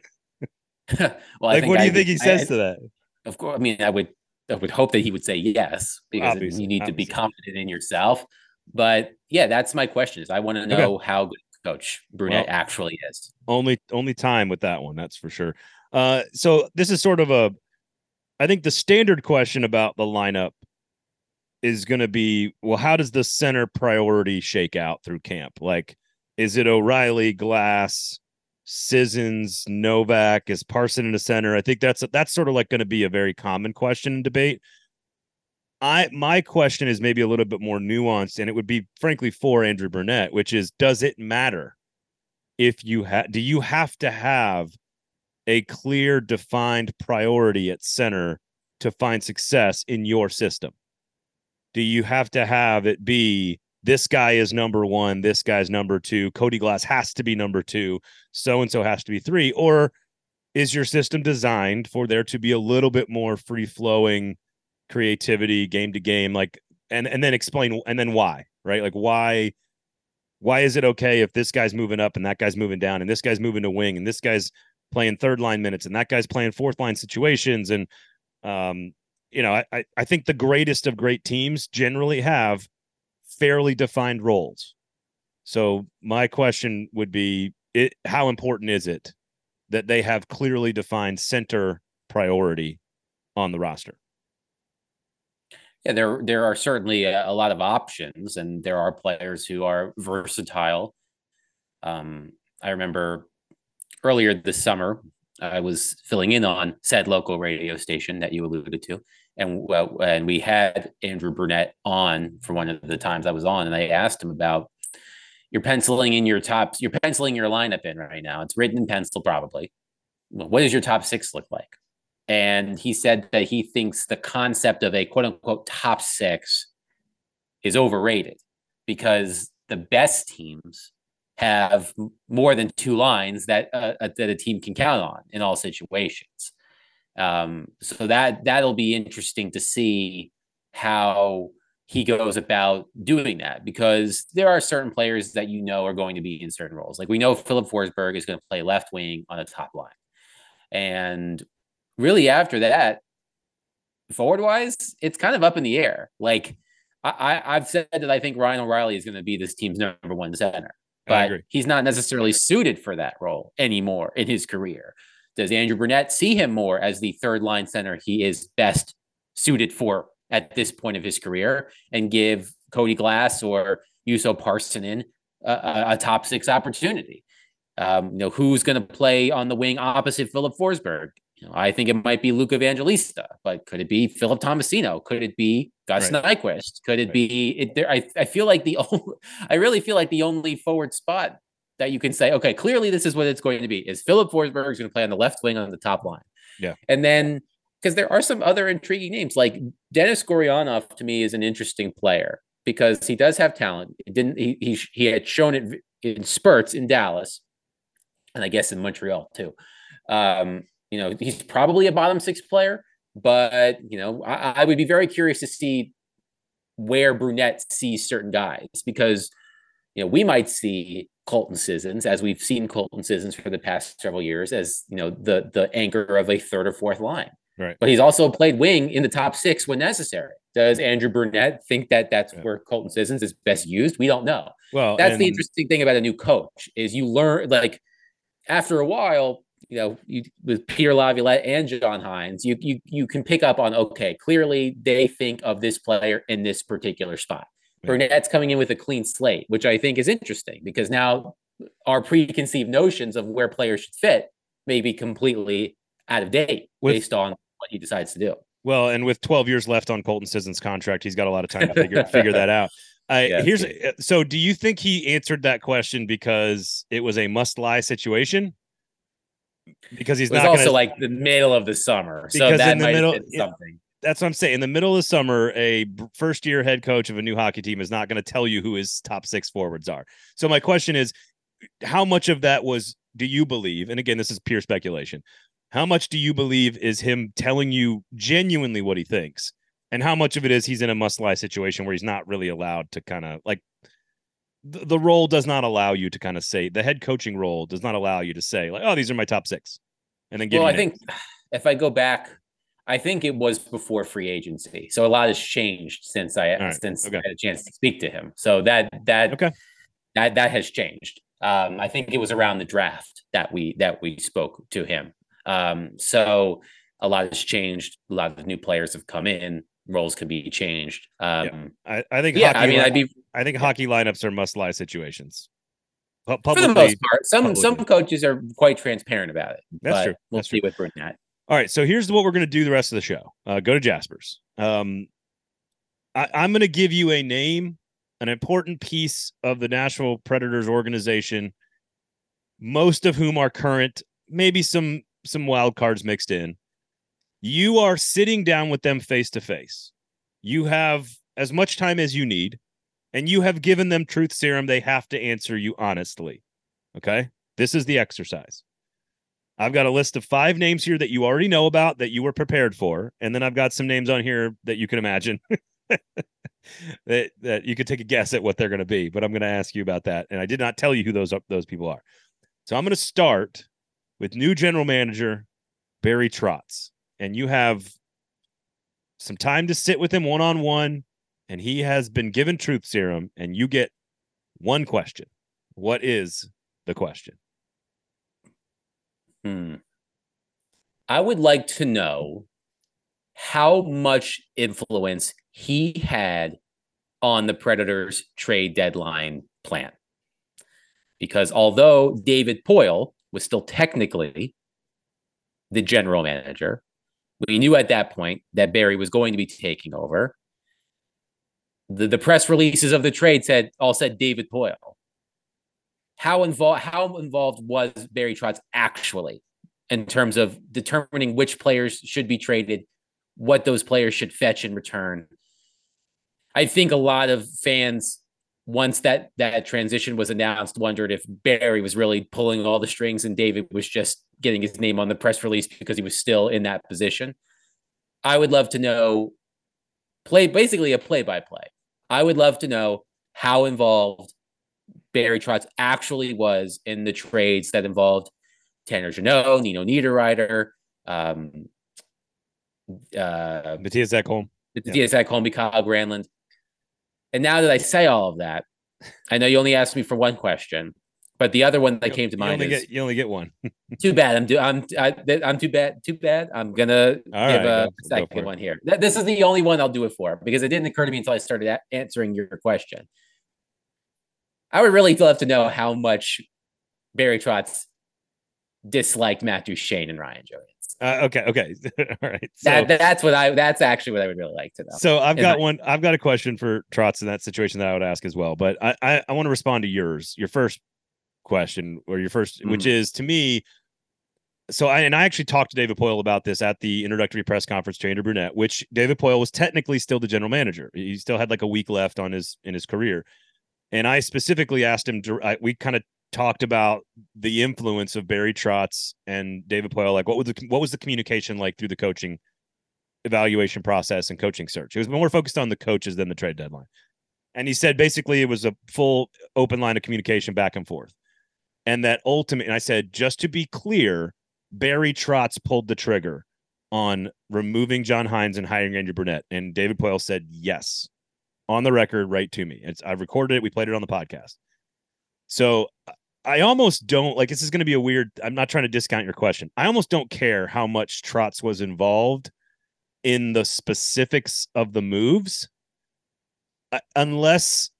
well, I like what do you I- think he I- says I- to that? Of course, I mean, I would, I would hope that he would say yes because Obviously, you need to be confident in yourself. But yeah, that's my question. Is I want to Okay. know how good Coach Brunette Well, actually is. only only time with that one that's for sure uh so this is sort of a i think the standard question about the lineup is going to be well how does the center priority shake out through camp like is it o'reilly glass Sissons, Novak, is Parssinen the center? I think that's that's sort of like going to be a very common question in debate. I my question is maybe a little bit more nuanced, and it would be frankly for Andrew Brunette, which is does it matter if you have do you have to have a clear defined priority at center to find success in your system? Do you have to have it be this guy is number one, this guy's number two, Cody Glass has to be number two, so and so has to be three, or is your system designed for there to be a little bit more free flowing creativity game to game like and and then explain and then why right? Like why why is it okay if this guy's moving up and that guy's moving down and this guy's moving to wing and this guy's playing third line minutes and that guy's playing fourth line situations and um you know I I think the greatest of great teams generally have fairly defined roles. So my question would be it how important is it that they have clearly defined center priority on the roster? Yeah, there there are certainly a, a, lot of options, and there are players who are versatile. Um, I remember earlier this summer, I was filling in on said local radio station that you alluded to, and well, and we had Andrew Brunette on for one of the times I was on, and I asked him about you're penciling in your tops, you're penciling your lineup in right now. It's written in pencil, probably. What does your top six look like? And he said that he thinks the concept of a quote unquote top six is overrated because the best teams have more than two lines that uh, that a team can count on in all situations. Um, so that that'll be interesting to see how he goes about doing that because there are certain players that you know are going to be in certain roles. Like we know Filip Forsberg is going to play left wing on a top line. And really after that, forward wise, it's kind of up in the air. Like I, I've said that I think Ryan O'Reilly is going to be this team's number one center, but he's not necessarily suited for that role anymore in his career. Does Andrew Brunette see him more as the third line center he is best suited for at this point of his career and give Cody Glass or Juuso Parssinen a, a, a top six opportunity? Um, you know, who's going to play on the wing opposite Filip Forsberg? You know, I think it might be Luke Evangelista, but could it be Philip Tomasino? Could it be Gus right. Nyquist? Could it right. be? It, there, I, I feel like the only, I really feel like the only forward spot that you can say, okay, clearly this is what it's going to be. Is Filip Forsberg is going to play on the left wing on the top line? Yeah, and then because there are some other intriguing names, like Denis Gurianov to me is an interesting player because he does have talent. It didn't he? He, he had shown it in spurts in Dallas, and I guess in Montreal too. Um, you know, he's probably a bottom six player, but you know, I, I would be very curious to see where Brunette sees certain guys because you know we might see Colton Sissons, as we've seen Colton Sissons for the past several years, as you know, the the anchor of a third or fourth line. Right. But he's also played wing in the top six when necessary. Does Andrew Brunette think that that's yeah. where Colton Sissons is best used? We don't know. Well, that's and... the interesting thing about a new coach is you learn like after a while, you know, you, with Peter Laviolette and John Hynes, you you you can pick up on okay, clearly they think of this player in this particular spot. Brunette's coming in with a clean slate, which I think is interesting because now our preconceived notions of where players should fit may be completely out of date with, based on what he decides to do. Well, and with 12 years left on Colton Sissons' contract, he's got a lot of time to figure figure that out. Uh, yeah, here's yeah. so. Do you think he answered that question because it was a must lie situation? Because he's not also gonna, like the middle of the summer, so that might middle, something that's what I'm saying. In the middle of the summer, a first year head coach of a new hockey team is not going to tell you who his top six forwards are. So my question is, how much of that was do you believe? And again, this is pure speculation. How much do you believe is him telling you genuinely what he thinks? And how much of it is he's in a must lie situation where he's not really allowed to kind of like the, the role does not allow you to kind of say the head coaching role does not allow you to say like, oh, these are my top six. And then give well, I think if I go back I think it was before free agency. So a lot has changed since I right. since okay. I had a chance to speak to him. So that that okay. that that has changed. Um, I think it was around the draft that we that we spoke to him. Um, so a lot has changed. A lot of new players have come in. Roles could be changed. Um, yeah. I, I, think. Yeah, I mean, I'd be. I think hockey lineups are must lie situations. Publicly, For the most part, some publicly. some coaches are quite transparent about it. That's true. We'll That's see true. with Brunette. All right, so here's what we're going to do the rest of the show. Uh, go to Jasper's. Um, I, I'm going to give you a name, an important piece of the Nashville Predators organization, most of whom are current, maybe some some wild cards mixed in. You are sitting down with them face to face. You have as much time as you need. and you have given them truth serum, they have to answer you honestly. Okay. This is the exercise. I've got a list of five names here that you already know about that you were prepared for. And then I've got some names on here that you can imagine that, that you could take a guess at what they're going to be. But I'm going to ask you about that. And I did not tell you who those, those people are. So I'm going to start with new general manager Barry Trotz. And you have some time to sit with him one on one. And he has been given truth serum. And you get one question. What is the question? Hmm. I would like to know how much influence he had on the Predators trade deadline plan. Because although David Poile was still technically the general manager, we knew at that point that Barry was going to be taking over. The, the press releases of the trade said all said David Poile how involved how involved was Barry Trotz actually in terms of determining which players should be traded, what those players should fetch in return. I think a lot of fans once that that transition was announced wondered if Barry was really pulling all the strings and David was just getting his name on the press release because he was still in that position. I would love to know play basically a play by play. I would love to know how involved Barry Trotz actually was in the trades that involved Tanner Jeannot, Nino Niederreiter, um, uh, Mattias Ekholm, Mattias yeah. Ekholm, Granlund. And now that I say all of that, I know you only asked me for one question, but the other one that you, came to mind is get, you only get one. too bad. I'm do, I'm I, am too bad. Too bad. I'm gonna all give right, a go, second go one here. This is the only one I'll do it for because it didn't occur to me until I started answering your question. I would really love to know how much Barry Trotz disliked Matt Duchene and Ryan Johansen. Uh, okay, okay, all right. So, that, that's what I. That's actually what I would really like to know. So I've got one. I've got a question for Trotz in that situation that I would ask as well. But I, I, I want to respond to yours. Your first question, or your 1st mm-hmm. which is to me. So I and I actually talked to David Poile about this at the introductory press conference to Andrew Brunette, which David Poile was technically still the general manager. He still had like a week left on his in his career. And I specifically asked him to, I, we kind of talked about the influence of Barry Trotz and David Poile. Like, what was the what was the communication like through the coaching evaluation process and coaching search? It was more focused on the coaches than the trade deadline. And he said basically it was a full open line of communication back and forth. And that ultimate, and I said, just to be clear, Barry Trotz pulled the trigger on removing John Hynes and hiring Andrew Brunette, And David Poile said yes on the record right to me. It's I've recorded it. We played it on the podcast. So I almost don't like this is going to be a weird. I'm not trying to discount your question. I almost don't care how much Trotz was involved in the specifics of the moves, uh, unless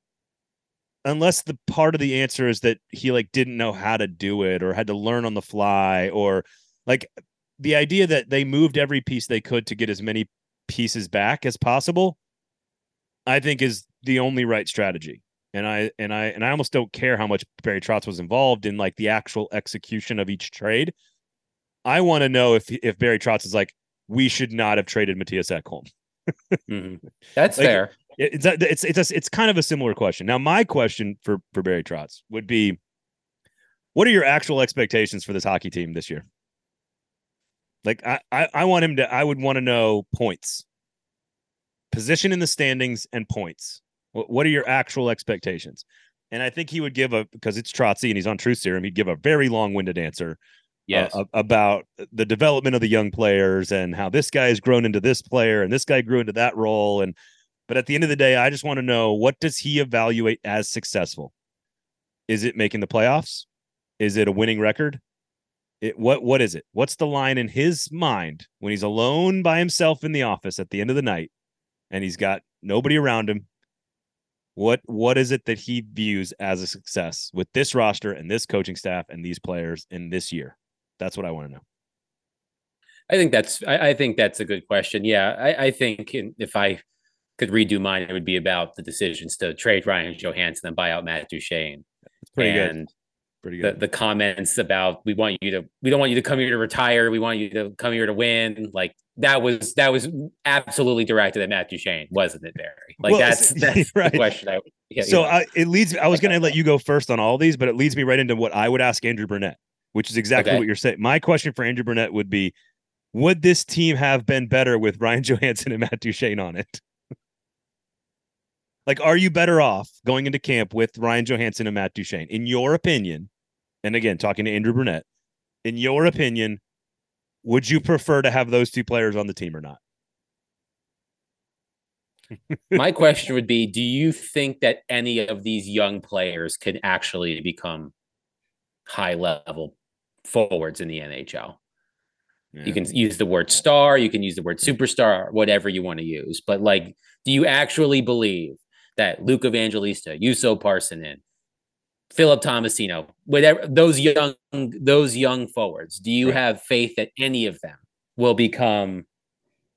unless the part of the answer is that he like didn't know how to do it or had to learn on the fly or like the idea that they moved every piece they could to get as many pieces back as possible I think is the only right strategy. And I and I and I almost don't care how much Barry Trotz was involved in like the actual execution of each trade. I want to know if if Barry Trotz is like, we should not have traded Mattias Ekholm. mm-hmm. That's like, fair. It's it's it's a, it's kind of a similar question. Now, my question for for Barry Trotz would be, what are your actual expectations for this hockey team this year? Like, I I, I want him to. I would want to know points position in the standings and points. What are your actual expectations? And I think he would give a because it's Trotzy and he's on Truth Serum. He'd give a very long-winded answer. Uh, yes. Uh, about the development of the young players and how this guy has grown into this player and this guy grew into that role. And but at the end of the day, I just want to know what does he evaluate as successful? Is it making the playoffs? Is it a winning record? It, what what is it? What's the line in his mind when he's alone by himself in the office at the end of the night? And he's got nobody around him. What what is it that he views as a success with this roster and this coaching staff and these players in this year? That's what I want to know. I think that's I, I think that's a good question. Yeah, I, I think in, if I could redo mine, it would be about the decisions to trade Ryan Johansen and buy out Matt Duchene. That's pretty and, good. Pretty the, good. the comments about we want you to we don't want you to come here to retire. We want you to come here to win. Like that was that was absolutely directed at Matt Duchene, wasn't it, Barry? Like Well, that's that's right. the question. I yeah, so you know. I, it leads. I was going to let you go first on all these, but it leads me right into what I would ask Andrew Brunette, which is exactly Okay. what you're saying. My question for Andrew Brunette would be: Would this team have been better with Ryan Johansen and Matt Duchene on it? Like, are you better off going into camp with Ryan Johansen and Matt Duchene, in your opinion? And again, talking to Andrew Brunette, in your opinion, would you prefer to have those two players on the team or not? my question would be: Do you think that any of these young players can actually become high level forwards in the NHL? You can use the word star, you can use the word superstar, whatever you want to use. But like, do you actually believe that Luke Evangelista, Juuso Parssinen, Philip Tomasino, whatever those young those young forwards, do you Right. have faith that any of them will become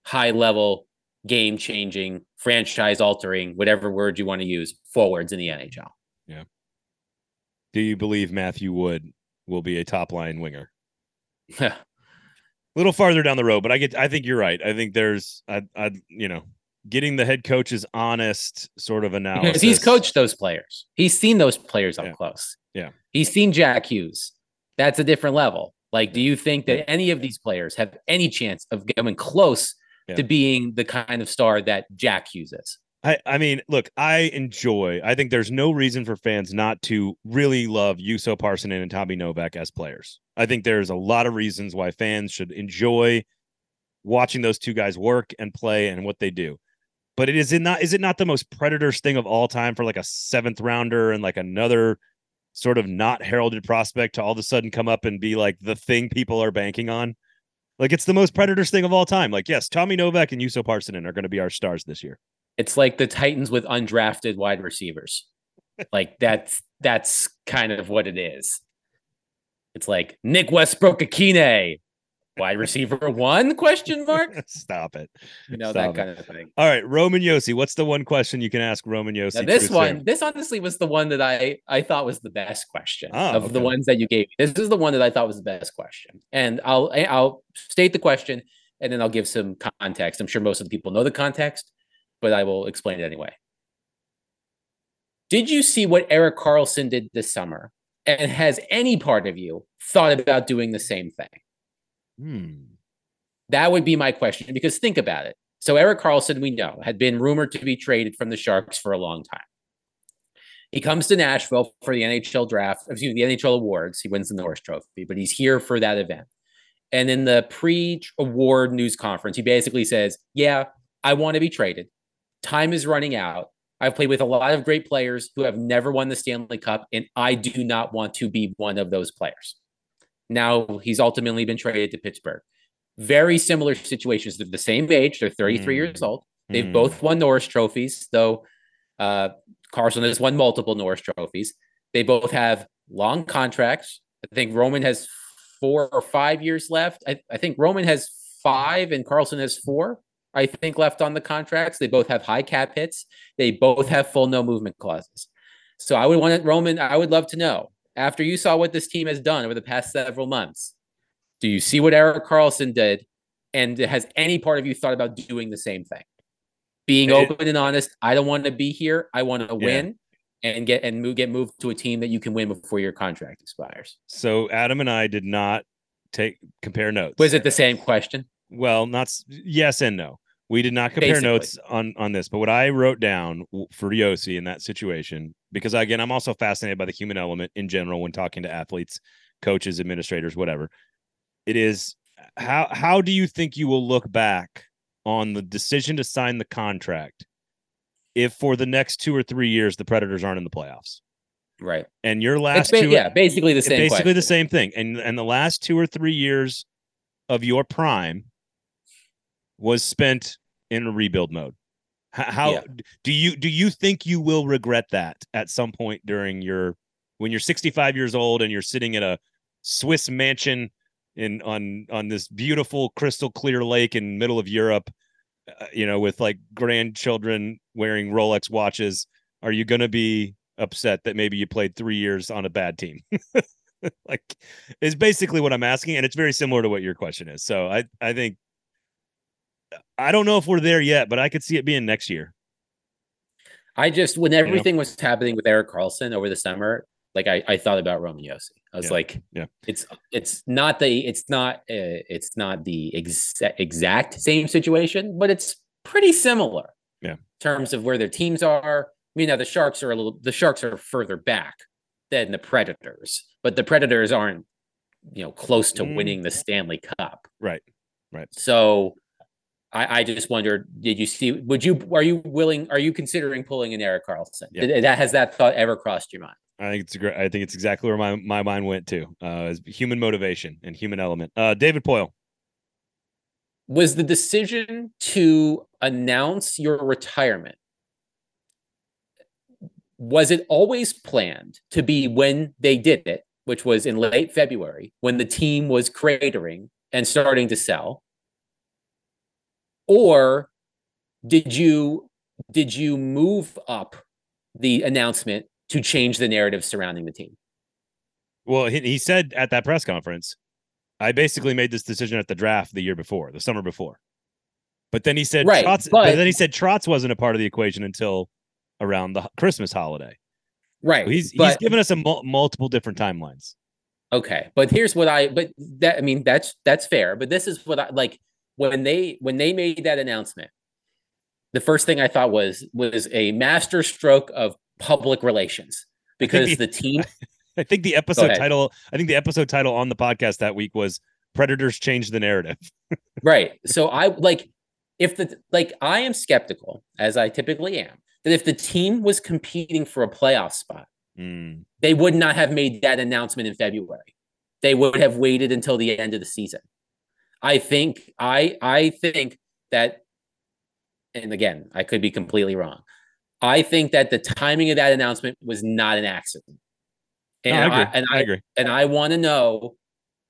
high level, game changing, franchise altering, whatever word you want to use, forwards in the NHL? Yeah. Do you believe Matthew Wood will be a top line winger? a little farther down the road, but I get I think you're right. I think there's I I you know, getting the head coach's honest sort of analysis. because he's coached those players. He's seen those players up Yeah. close. Yeah. He's seen Jack Hughes. That's a different level. Like, do you think that any of these players have any chance of coming close Yeah. to being the kind of star that Jack Hughes is? I, I mean, look, I enjoy. I think there's no reason for fans not to really love Juuso Parssinen and Tommy Novak as players. I think there's a lot of reasons why fans should enjoy watching those two guys work and play and what they do. But it is it not is it not the most predators thing of all time for like a seventh rounder and like another sort of not heralded prospect to all of a sudden come up and be like the thing people are banking on? Like it's the most predators thing of all time. Like, yes, Tommy Novak and Juuso Parssinen are going to be our stars this year. It's like the Titans with undrafted wide receivers. like that's that's kind of what it is. It's like Nick Westbrook-Ikhine, wide receiver one question mark. Stop it. You know Stop that it. kind of thing. All right, Roman Josi. What's the one question you can ask Roman Josi? Now this one, this honestly was the one that I I thought was the best question Oh, of the ones that you gave. me. This is the one that I thought was the best question, and I'll eh, I'll state the question and then I'll give some context. I'm sure most of the people know the context, but I will explain it anyway. Did you see what Erik Karlsson did this summer? And has any part of you thought about doing the same thing? Hmm. That would be my question because think about it. So Erik Karlsson, we know, had been rumored to be traded from the Sharks for a long time. He comes to Nashville for the NHL draft, excuse me, the NHL awards. He wins the Norris Trophy, but he's here for that event. And in the pre-award news conference, he basically says, "Yeah, I want to be traded. Time is running out. I've played with a lot of great players who have never won the Stanley Cup, and I do not want to be one of those players." Now he's ultimately been traded to Pittsburgh very similar situations. They're the same age. They're 33 Mm. years old. They've Hmm. both won Norris trophies, though uh, Karlsson has won multiple Norris trophies. They both have long contracts. I think Roman has four or five years left. I, I think Roman has five and Karlsson has four, I think, left on the contracts. They both have high cap hits. They both have full no movement clauses. So I would want it, Roman, I would love to know after you saw what this team has done over the past several months, do you see what Erik Karlsson did? And has any part of you thought about doing the same thing? Being It- open and honest. I don't want to be here. I want to Yeah. win and get and move, get moved to a team that you can win before your contract expires. So Adam and I did not take compare notes. Was it the same question? Well, not yes and no. We did not compare Basically. notes on on this, but what I wrote down for Josi in that situation, because again, I'm also fascinated by the human element in general when talking to athletes, coaches, administrators, whatever. It is how how do you think you will look back on the decision to sign the contract if for the next two or three years the Predators aren't in the playoffs? Right. And your last ba- two yeah, basically the same. basically the same thing. And and the last two or three years of your prime was spent in a rebuild mode. How, Yeah. do you do you think you will regret that at some point during your when you're 65 years old and you're sitting at a Swiss mansion in on on this beautiful crystal clear lake in middle of Europe, uh, you know, with like grandchildren wearing Rolex watches? Are you going to be upset that maybe you played three years on a bad team. like is basically what I'm asking, and it's very similar to what your question is. So I I think I don't know if we're there yet, but I could see it being next year. I just when everything you know? was happening with Erik Karlsson over the summer, like I, I thought about Roman Josi. I was yeah. like, yeah, it's it's not the it's not uh, it's not the exa- exact same situation, but it's pretty similar. Yeah, in terms of where their teams are. I mean, now the Sharks are a little the Sharks are further back than the Predators, but the Predators aren't you know close to mm. winning the Stanley Cup. Right, right. So I, I, just wondered, did you see? Would you are you willing? Are you considering pulling an Erik Karlsson? Yeah. Did, that has that thought ever crossed your mind? I think it's great. I think it's exactly where my, my mind went to. Uh, human motivation and human element. Uh, David Poile Was the decision to announce your retirement? Was it always planned to be when they did it, which was in late February, when the team was cratering and starting to sell? Or did you did you move up the announcement to change the narrative surrounding the team? Well, he, he said at that press conference, I basically made this decision at the draft the year before, the summer before. But then he said right, Trotz, but, but then he said Trotz wasn't a part of the equation until around the Christmas holiday. Right. So he's but, he's given us a mul- multiple different timelines. Okay, but here's what I but that I mean that's that's fair, but this is what I like when they when they made that announcement, the first thing I thought was was a master stroke of public relations because the, team. I think the episode title. I think the episode title on the podcast that week was "Predators Change the Narrative." right. So I like if the like I am skeptical as I typically am that if the team was competing for a playoff spot, mm. they would not have made that announcement in February. They would have waited until the end of the season. I think I I think that, and again, I could be completely wrong. I think that the timing of that announcement was not an accident. And no, I agree. I, and I, I agree. And I want to know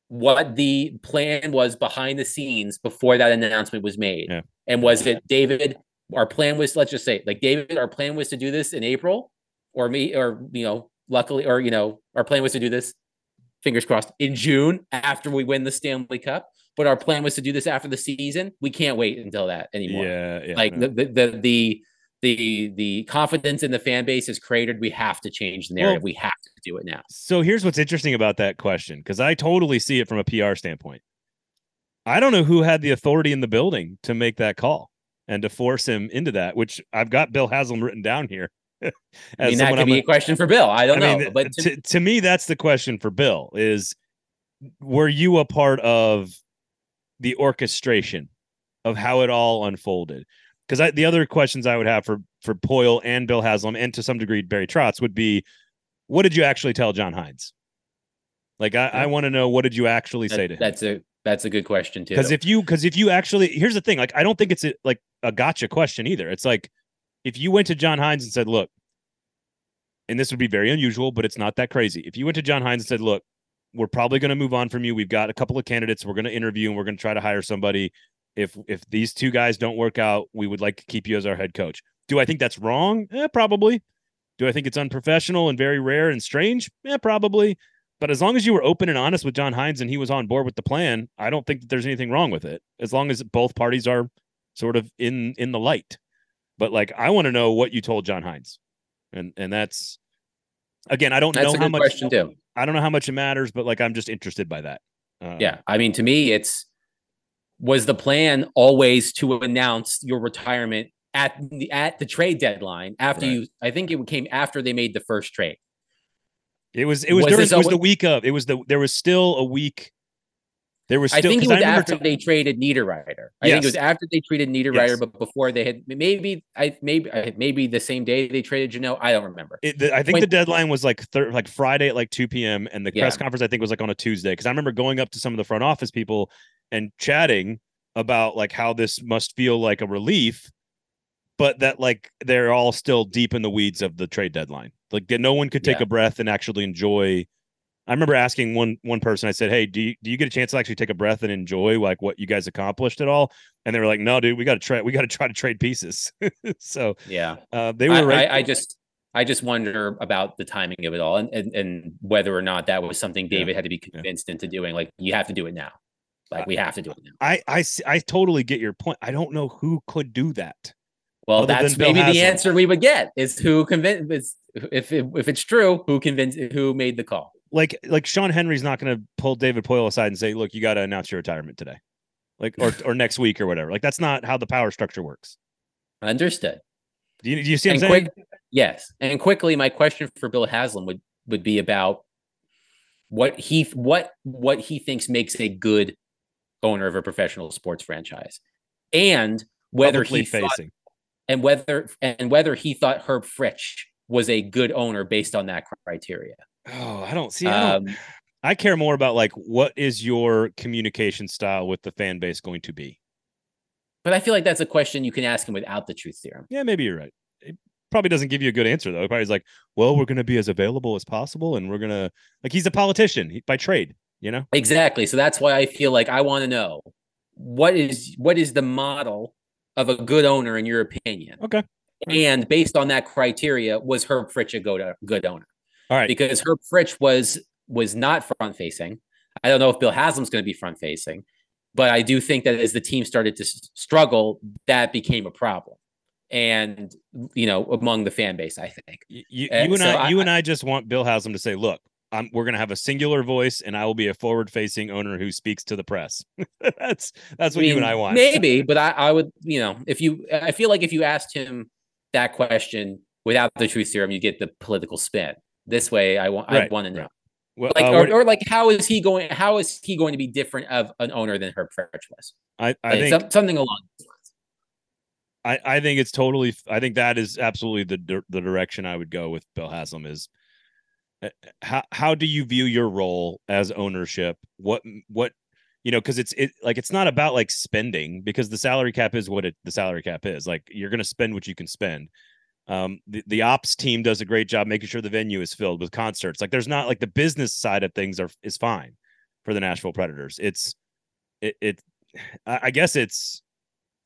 what the plan was behind the scenes before that announcement was made. Yeah. And was it David? Our plan was let's just say like David. Our plan was to do this in April, or me, or you know, luckily, or you know, our plan was to do this. Fingers crossed in June after we win the Stanley Cup but our plan was to do this after the season. We can't wait until that anymore. Yeah, yeah like the, the, the the the the confidence in the fan base is cratered. We have to change the narrative. Well, we have to do it now. So here's what's interesting about that question because I totally see it from a PR standpoint. I don't know who had the authority in the building to make that call and to force him into that, which I've got Bill Haslam written down here. I mean, that could be a question for Bill. I don't I know. Mean, but to, to, to me, that's the question for Bill is were you a part of the orchestration of how it all unfolded. Because the other questions I would have for for Poile and Bill Haslam and to some degree Barry Trotz would be, what did you actually tell John Hynes? Like I, I want to know what did you actually that, say to him? That's a that's a good question too. Because if you because if you actually here's the thing, like I don't think it's a, like a gotcha question either. It's like if you went to John Hynes and said, look, and this would be very unusual, but it's not that crazy. If you went to John Hynes and said, look, we're probably going to move on from you. We've got a couple of candidates we're going to interview and we're going to try to hire somebody. If if these two guys don't work out, we would like to keep you as our head coach. Do I think that's wrong? Eh, probably. Do I think it's unprofessional and very rare and strange? Yeah, probably. But as long as you were open and honest with John Hynes and he was on board with the plan, I don't think that there's anything wrong with it. As long as both parties are sort of in in the light. But like I want to know what you told John Hynes. And and that's again, I don't that's know how much question too. I don't know how much it matters, but like I'm just interested by that. Uh, yeah, I mean, to me, it's was the plan always to announce your retirement at the at the trade deadline after right. you. I think it came after they made the first trade. It was it was, was during it was the week of it was the there was still a week there was. Still, I think it was after t- they traded Niederreiter. I yes. think it was after they traded Niederreiter, yes. but before they had maybe I maybe maybe the same day they traded Jeannot. I don't remember. It, the, I think when, the deadline was like thir- like Friday at like two p.m. and the yeah. press conference I think was like on a Tuesday because I remember going up to some of the front office people and chatting about like how this must feel like a relief, but that like they're all still deep in the weeds of the trade deadline. Like no one could take yeah. a breath and actually enjoy I remember asking one one person. I said, "Hey, do you, do you get a chance to actually take a breath and enjoy like what you guys accomplished at all?" And they were like, "No, dude, we got to try. We got to try to trade pieces." so yeah, uh, they were. I, I, I, just I just wonder about the timing of it all and, and, and whether or not that was something David yeah. had to be convinced yeah. into doing. Like, you have to do it now. Like, we have to do it now. I, I, I totally get your point. I don't know who could do that. Well, that's maybe Haslam. the answer we would get is who convinced if if it's true, who convinced who made the call. Like like Sean Henry's not going to pull David Poile aside and say, "Look, you got to announce your retirement today." Like or or next week or whatever. Like that's not how the power structure works. Understood. Do you, do you see what and I'm saying? Quick, yes. And quickly, my question for Bill Haslam would would be about what he what what he thinks makes a good owner of a professional sports franchise, and whether Publicly he facing. Thought, and whether and whether he thought Herb Fritch was a good owner based on that criteria. Oh, I don't see. I, don't, um, I care more about like what is your communication style with the fan base going to be. But I feel like that's a question you can ask him without the truth serum. Yeah, maybe you're right. It probably doesn't give you a good answer though. It probably is like, well, we're going to be as available as possible, and we're gonna like he's a politician by trade, you know. Exactly. So that's why I feel like I want to know what is what is the model of a good owner in your opinion? Okay. And based on that criteria, was Herb Fritch a good good owner? All right. Because Herb Fritch was was not front facing. I don't know if Bill Haslam's going to be front facing, but I do think that as the team started to struggle, that became a problem. And you know, among the fan base, I think you, you and, and I, I, you and I just want Bill Haslam to say, "Look, I'm, we're going to have a singular voice, and I will be a forward-facing owner who speaks to the press. that's that's what I mean, you and I want. Maybe, but I, I would, you know, if you, I feel like if you asked him that question without the truth serum, you get the political spin. This way, I want, right. I want to know. Well, like, uh, or, or, like, how is he going? How is he going to be different of an owner than Herb Fritch was? I, I like, think some, something along those lines. I, I think it's totally. I think that is absolutely the the direction I would go with Bill Haslam is uh, how how do you view your role as ownership what what you know because it's it like it's not about like spending because the salary cap is what it the salary cap is like you're going to spend what you can spend um the, the ops team does a great job making sure the venue is filled with concerts like there's not like the business side of things are is fine for the nashville predators it's it, it i guess it's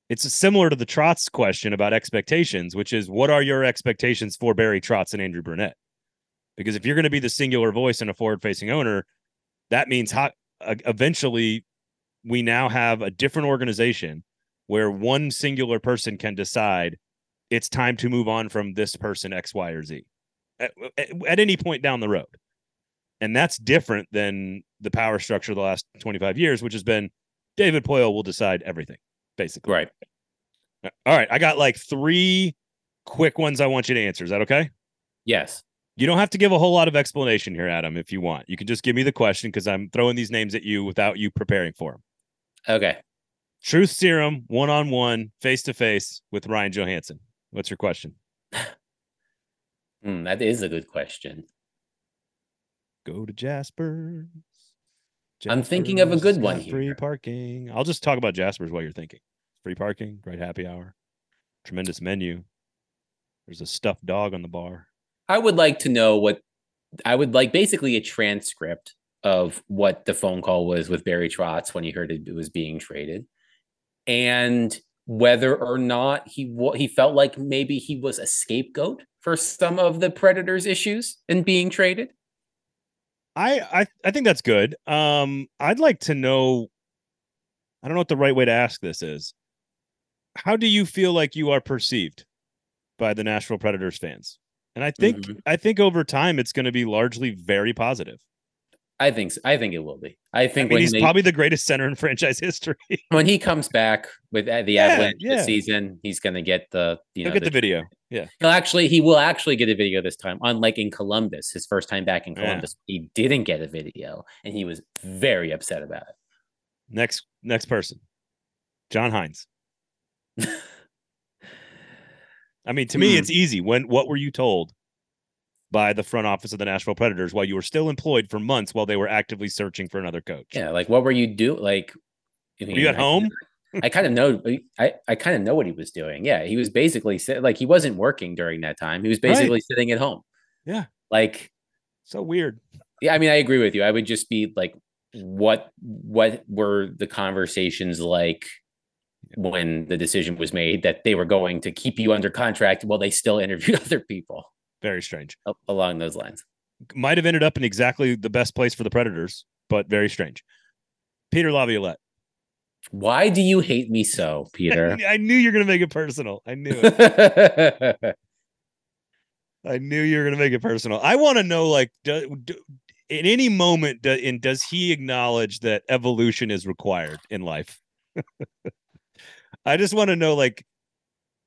it's similar to the Trotz question about expectations, which is what are your expectations for Barry Trotz and Andrew Brunette? Because if you're going to be the singular voice and a forward facing owner, that means how, uh, eventually we now have a different organization where one singular person can decide it's time to move on from this person X, Y, or Z at, at any point down the road. And that's different than the power structure of the last 25 years, which has been David Poile will decide everything, basically. Right. Uh, all right. I got like three quick ones I want you to answer. Is that okay? Yes. You don't have to give a whole lot of explanation here, Adam, if you want. You can just give me the question because I'm throwing these names at you without you preparing for them. Okay. Truth serum, one on one, face to face with Ryan Johansen. What's your question? mm, that is a good question. Go to Jasper's. Jasper's I'm thinking of a good one here. Free parking. I'll just talk about Jasper's while you're thinking. Free parking, great happy hour, tremendous menu. There's a stuffed dog on the bar. I would like to know what I would like basically a transcript of what the phone call was with Barry Trotz when he heard it was being traded, and whether or not he he felt like maybe he was a scapegoat for some of the Predators' issues in being traded. I I, I think that's good. Um, I'd like to know. I don't know what the right way to ask this is. How do you feel like you are perceived by the Nashville Predators fans? And I think mm-hmm. I think over time it's going to be largely very positive. I think so. I think it will be. I think I mean, he's they, probably the greatest center in franchise history. when he comes back with the yeah, Avalanche yeah. this season, he's going to get the you He'll know get the, the, video. Yeah, he'll actually he will actually get a video this time. Unlike in Columbus, his first time back in Columbus, yeah. he didn't get a video, and he was very upset about it. Next, next person, John Hynes. I mean, to me, mm. it's easy. When what were you told by the front office of the Nashville Predators while you were still employed for months while they were actively searching for another coach? Yeah, like what were you do? Like, were you at I, home? I kind of know. I I kind of know what he was doing. Yeah, he was basically like he wasn't working during that time. He was basically right. sitting at home. Yeah, like so weird. Yeah, I mean, I agree with you. I would just be like, what what were the conversations like? when the decision was made that they were going to keep you under contract while they still interviewed other people. Very strange. along those lines. Might have ended up in exactly the best place for the Predators, but very strange. Peter Laviolette. Why do you hate me so, Peter? I knew you were going to make it personal. I knew it. I knew you were going to make it personal. I want to know, like, do, do, in any moment, do, in, does he acknowledge that evolution is required in life? I just want to know, like,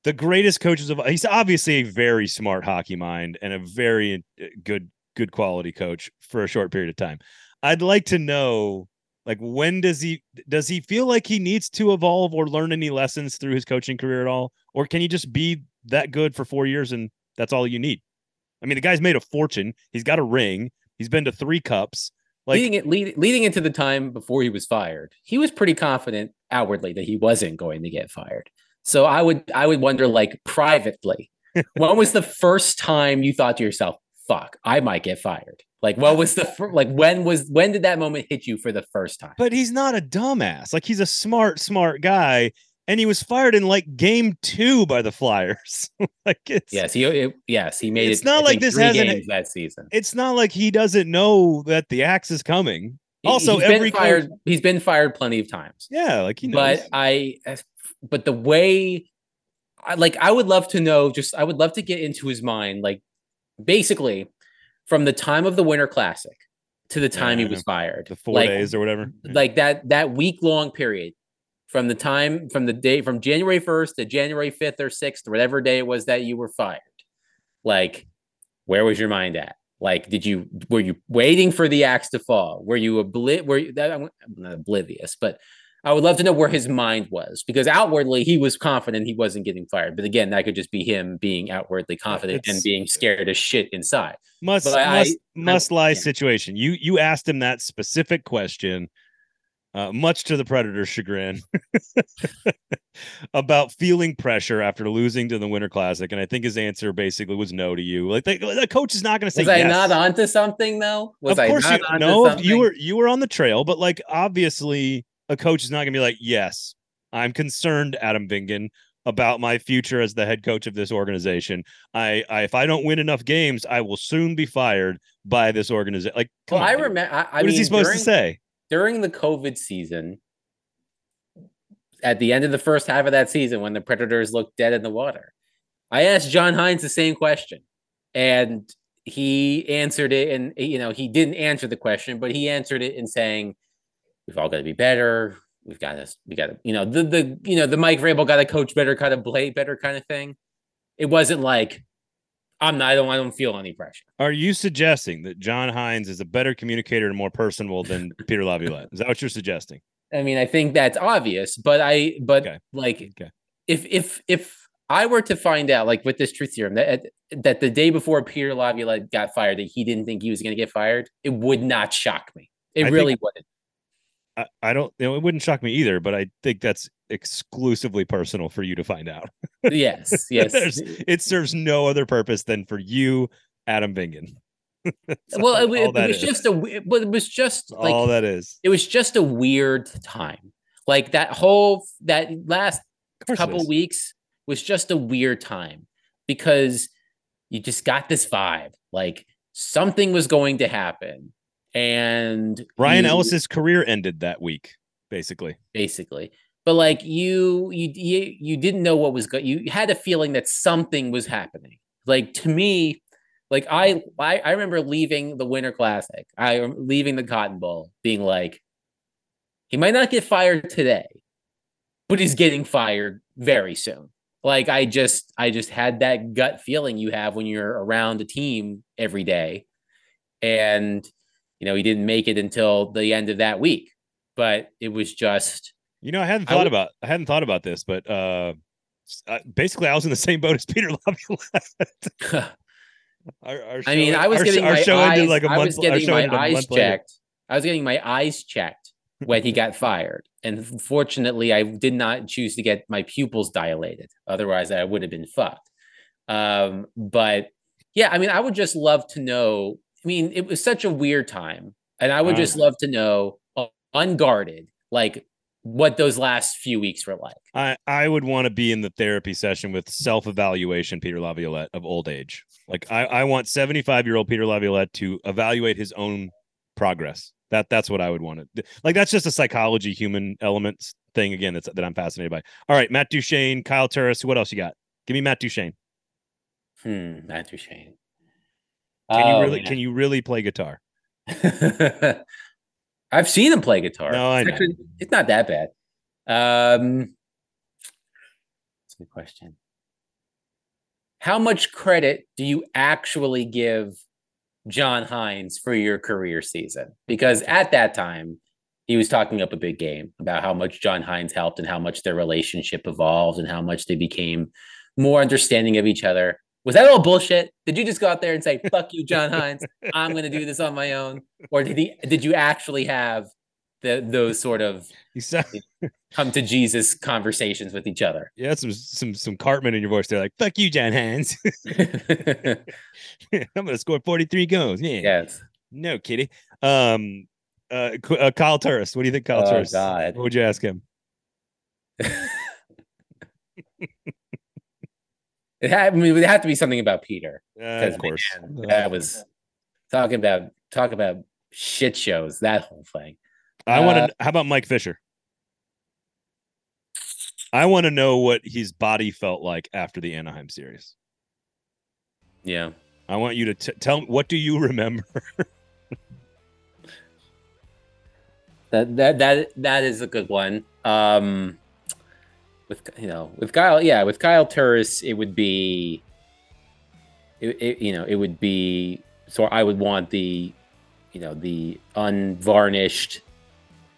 the greatest coaches of he's obviously a very smart hockey mind and a very uh, good good quality coach for a short period of time. I'd like to know like when does he does he feel like he needs to evolve or learn any lessons through his coaching career at all or can he just be that good for 4 years and that's all you need? I mean the guy's made a fortune, he's got a ring, he's been to 3 cups. Like, leading it lead, leading into the time before he was fired, he was pretty confident outwardly that he wasn't going to get fired. So I would I would wonder like privately, when was the first time you thought to yourself, "Fuck, I might get fired"? Like what was the fir- like when was when did that moment hit you for the first time? But he's not a dumbass. Like he's a smart smart guy and he was fired in like game 2 by the Flyers. like it's Yes, he it, yes, he made it's it. not I like this hasn't- that season. It's not like he doesn't know that the axe is coming. He- Also, he's been every coach- fired. He's been fired plenty of times. Yeah, like he knows. but I, but the way, I like, I would love to know. Just, I would love to get into his mind. Like, basically, from the time of the Winter Classic to the time Yeah, he was fired, the 4 like, days or whatever. Yeah. like that that week long period from the time from the day from January first to January fifth or sixth, whatever day it was that you were fired. Like, where was your mind at? Like, did you were you waiting for the axe to fall? Were you obli- were you that I'm not oblivious, but I would love to know where his mind was because outwardly he was confident he wasn't getting fired. But again, that could just be him being outwardly confident and being scared as shit inside. must but I- must must lie yeah. situation. You you asked him that specific question, uh, much to the Predators' chagrin, about feeling pressure after losing to the Winter Classic, and I think his answer basically was no to you. Like the, the coach is not going to say Was I not onto something though? Was of I course not you no. something? You were you were on the trail, but like obviously a coach is not going to be like, yes, I'm concerned, Adam Vingan. About my future as the head coach of this organization, I, I if I don't win enough games, I will soon be fired by this organization. Like, Well, I remember. I, I what mean, is he supposed during, to say? during the COVID season? At the end of the first half of that season, when the Predators looked dead in the water, I asked John Hynes the same question, and he answered it. And you know, he didn't answer the question, but he answered it in saying, "We've all got to be better. We've got to, we got to, you know, the the you know the Mike Rabel got to coach better, kind of play better, kind of thing." It wasn't like I'm not. I don't. I don't feel any pressure. Are you suggesting that John Hynes is a better communicator and more personable than Peter Laviolette? Is that what you're suggesting? I mean, I think that's obvious, but I, but Okay. like, Okay. if if if I were to find out, like with this truth serum, that that the day before Peter Laviolette got fired, that he didn't think he was going to get fired, it would not shock me. It I think- really wouldn't. I, I don't. You know, it wouldn't shock me either, but I think that's exclusively personal for you to find out. Yes, yes. It serves no other purpose than for you, Adam Vingan. Well, all- it, all it was is. just a, but it was just like all that is. it was just a weird time. Like that whole that last Of course it couple weeks was just a weird time because you just got this vibe like something was going to happen and Ryan you- Ellis's career ended that week, basically. basically. But like you you you, you didn't know what was going you had a feeling that something was happening. Like to me like I, I i remember leaving the winter classic. I leaving the cotton bowl being like he might not get fired today but he's getting fired very soon. Like i just i just had that gut feeling you have when you're around a team every day. And you know he didn't make it until the end of that week but it was just You know, I hadn't I thought would- about I hadn't thought about this, but uh, uh, basically, I was in the same boat as Peter Laviolette. Our, our I mean, I was our, getting our my show eyes. ended like a I month. was our getting show my eyes month later. I was getting my eyes checked when he got fired, and fortunately, I did not choose to get my pupils dilated. Otherwise, I would have been fucked. Um, but yeah, I mean, I would just love to know. I mean, it was such a weird time, and I would just love to know, uh, unguarded, like what those last few weeks were like. I, I would want to be in the therapy session with self evaluation, Peter Laviolette of old age. Like I, I want 75 year old Peter Laviolette to evaluate his own progress. That that's what I would want to like. That's just a psychology, human elements thing again. That's that I'm fascinated by. All right, Matt Duchene, Kyle Turris. What else you got? Give me Matt Duchene. Hmm, Matt Duchene. Can oh, you really? Man. Can you really play guitar? I've seen him play guitar. No, I know. Actually, it's not that bad. Um, that's a good question. How much credit do you actually give John Hynes for your career season? Because at that time, he was talking up a big game about how much John Hynes helped and how much their relationship evolved and how much they became more understanding of each other. Was that all bullshit? Did you just go out there and say, fuck you, John Hynes, I'm going to do this on my own? Or did he, did you actually have the, those sort of sound- come to Jesus conversations with each other? Yeah, some, some, some Cartman in your voice. They're like, fuck you, John Hynes. I'm going to score 43 goals. Yeah. Yes. No, kitty. Um, uh, uh Kyle Turris. What do you think, Kyle oh, Turris? God. What would you ask him? It had, I mean, it would have to be something about Peter. Uh, of course, man, that was talking about talk about shit shows. That whole thing. I uh, want to. How about Mike Fisher? I want to know what his body felt like after the Anaheim series. Yeah, I want you to t- tell. What do you remember? that that that that is a good one. Um, with you know with Kyle, yeah, with Kyle Turris, it would be, it, it, you know, it would be. So I would want the, you know, the unvarnished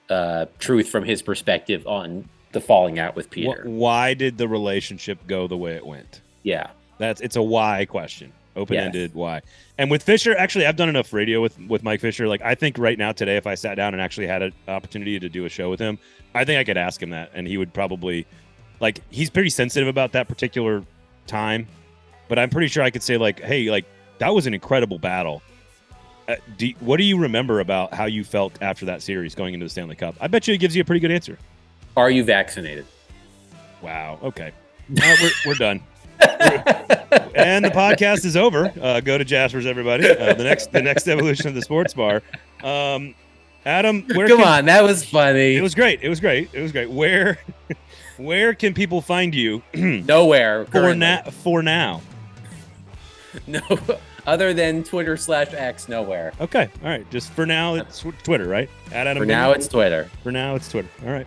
uh, truth from his perspective on the falling out with Peter. Why did the relationship go the way it went? Yeah, that's it's a why question, open ended yes. why. And with Fisher, actually, I've done enough radio with with Mike Fisher. Like I think right now today, if I sat down and actually had an opportunity to do a show with him, I think I could ask him that, and he would probably like he's pretty sensitive about that particular time, but I'm pretty sure I could say like, hey, like that was an incredible battle. Uh, do, what do you remember about how you felt after that series going into the Stanley Cup? I bet you it gives you a pretty good answer. Are you vaccinated? Wow. Okay. Uh, we're, we're done. and the podcast is over. Uh, go to Jasper's, everybody. Uh, the next, the next evolution of the sports bar. Um, Adam, where? Come can, on, that was funny. It was great. It was great. It was great. Where, where can people find you? Nowhere for now. For now. No, other than Twitter slash X, nowhere. Okay, all right. Just for now, it's Twitter, right? At Adam. For now, it's Twitter. For now, it's Twitter. All right.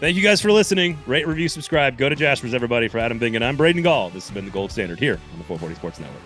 Thank you guys for listening. Rate, review, subscribe. Go to Jasper's, everybody. For Adam Vingan I'm Braden Gall. This has been the Gold Standard here on the 440 Sports Network.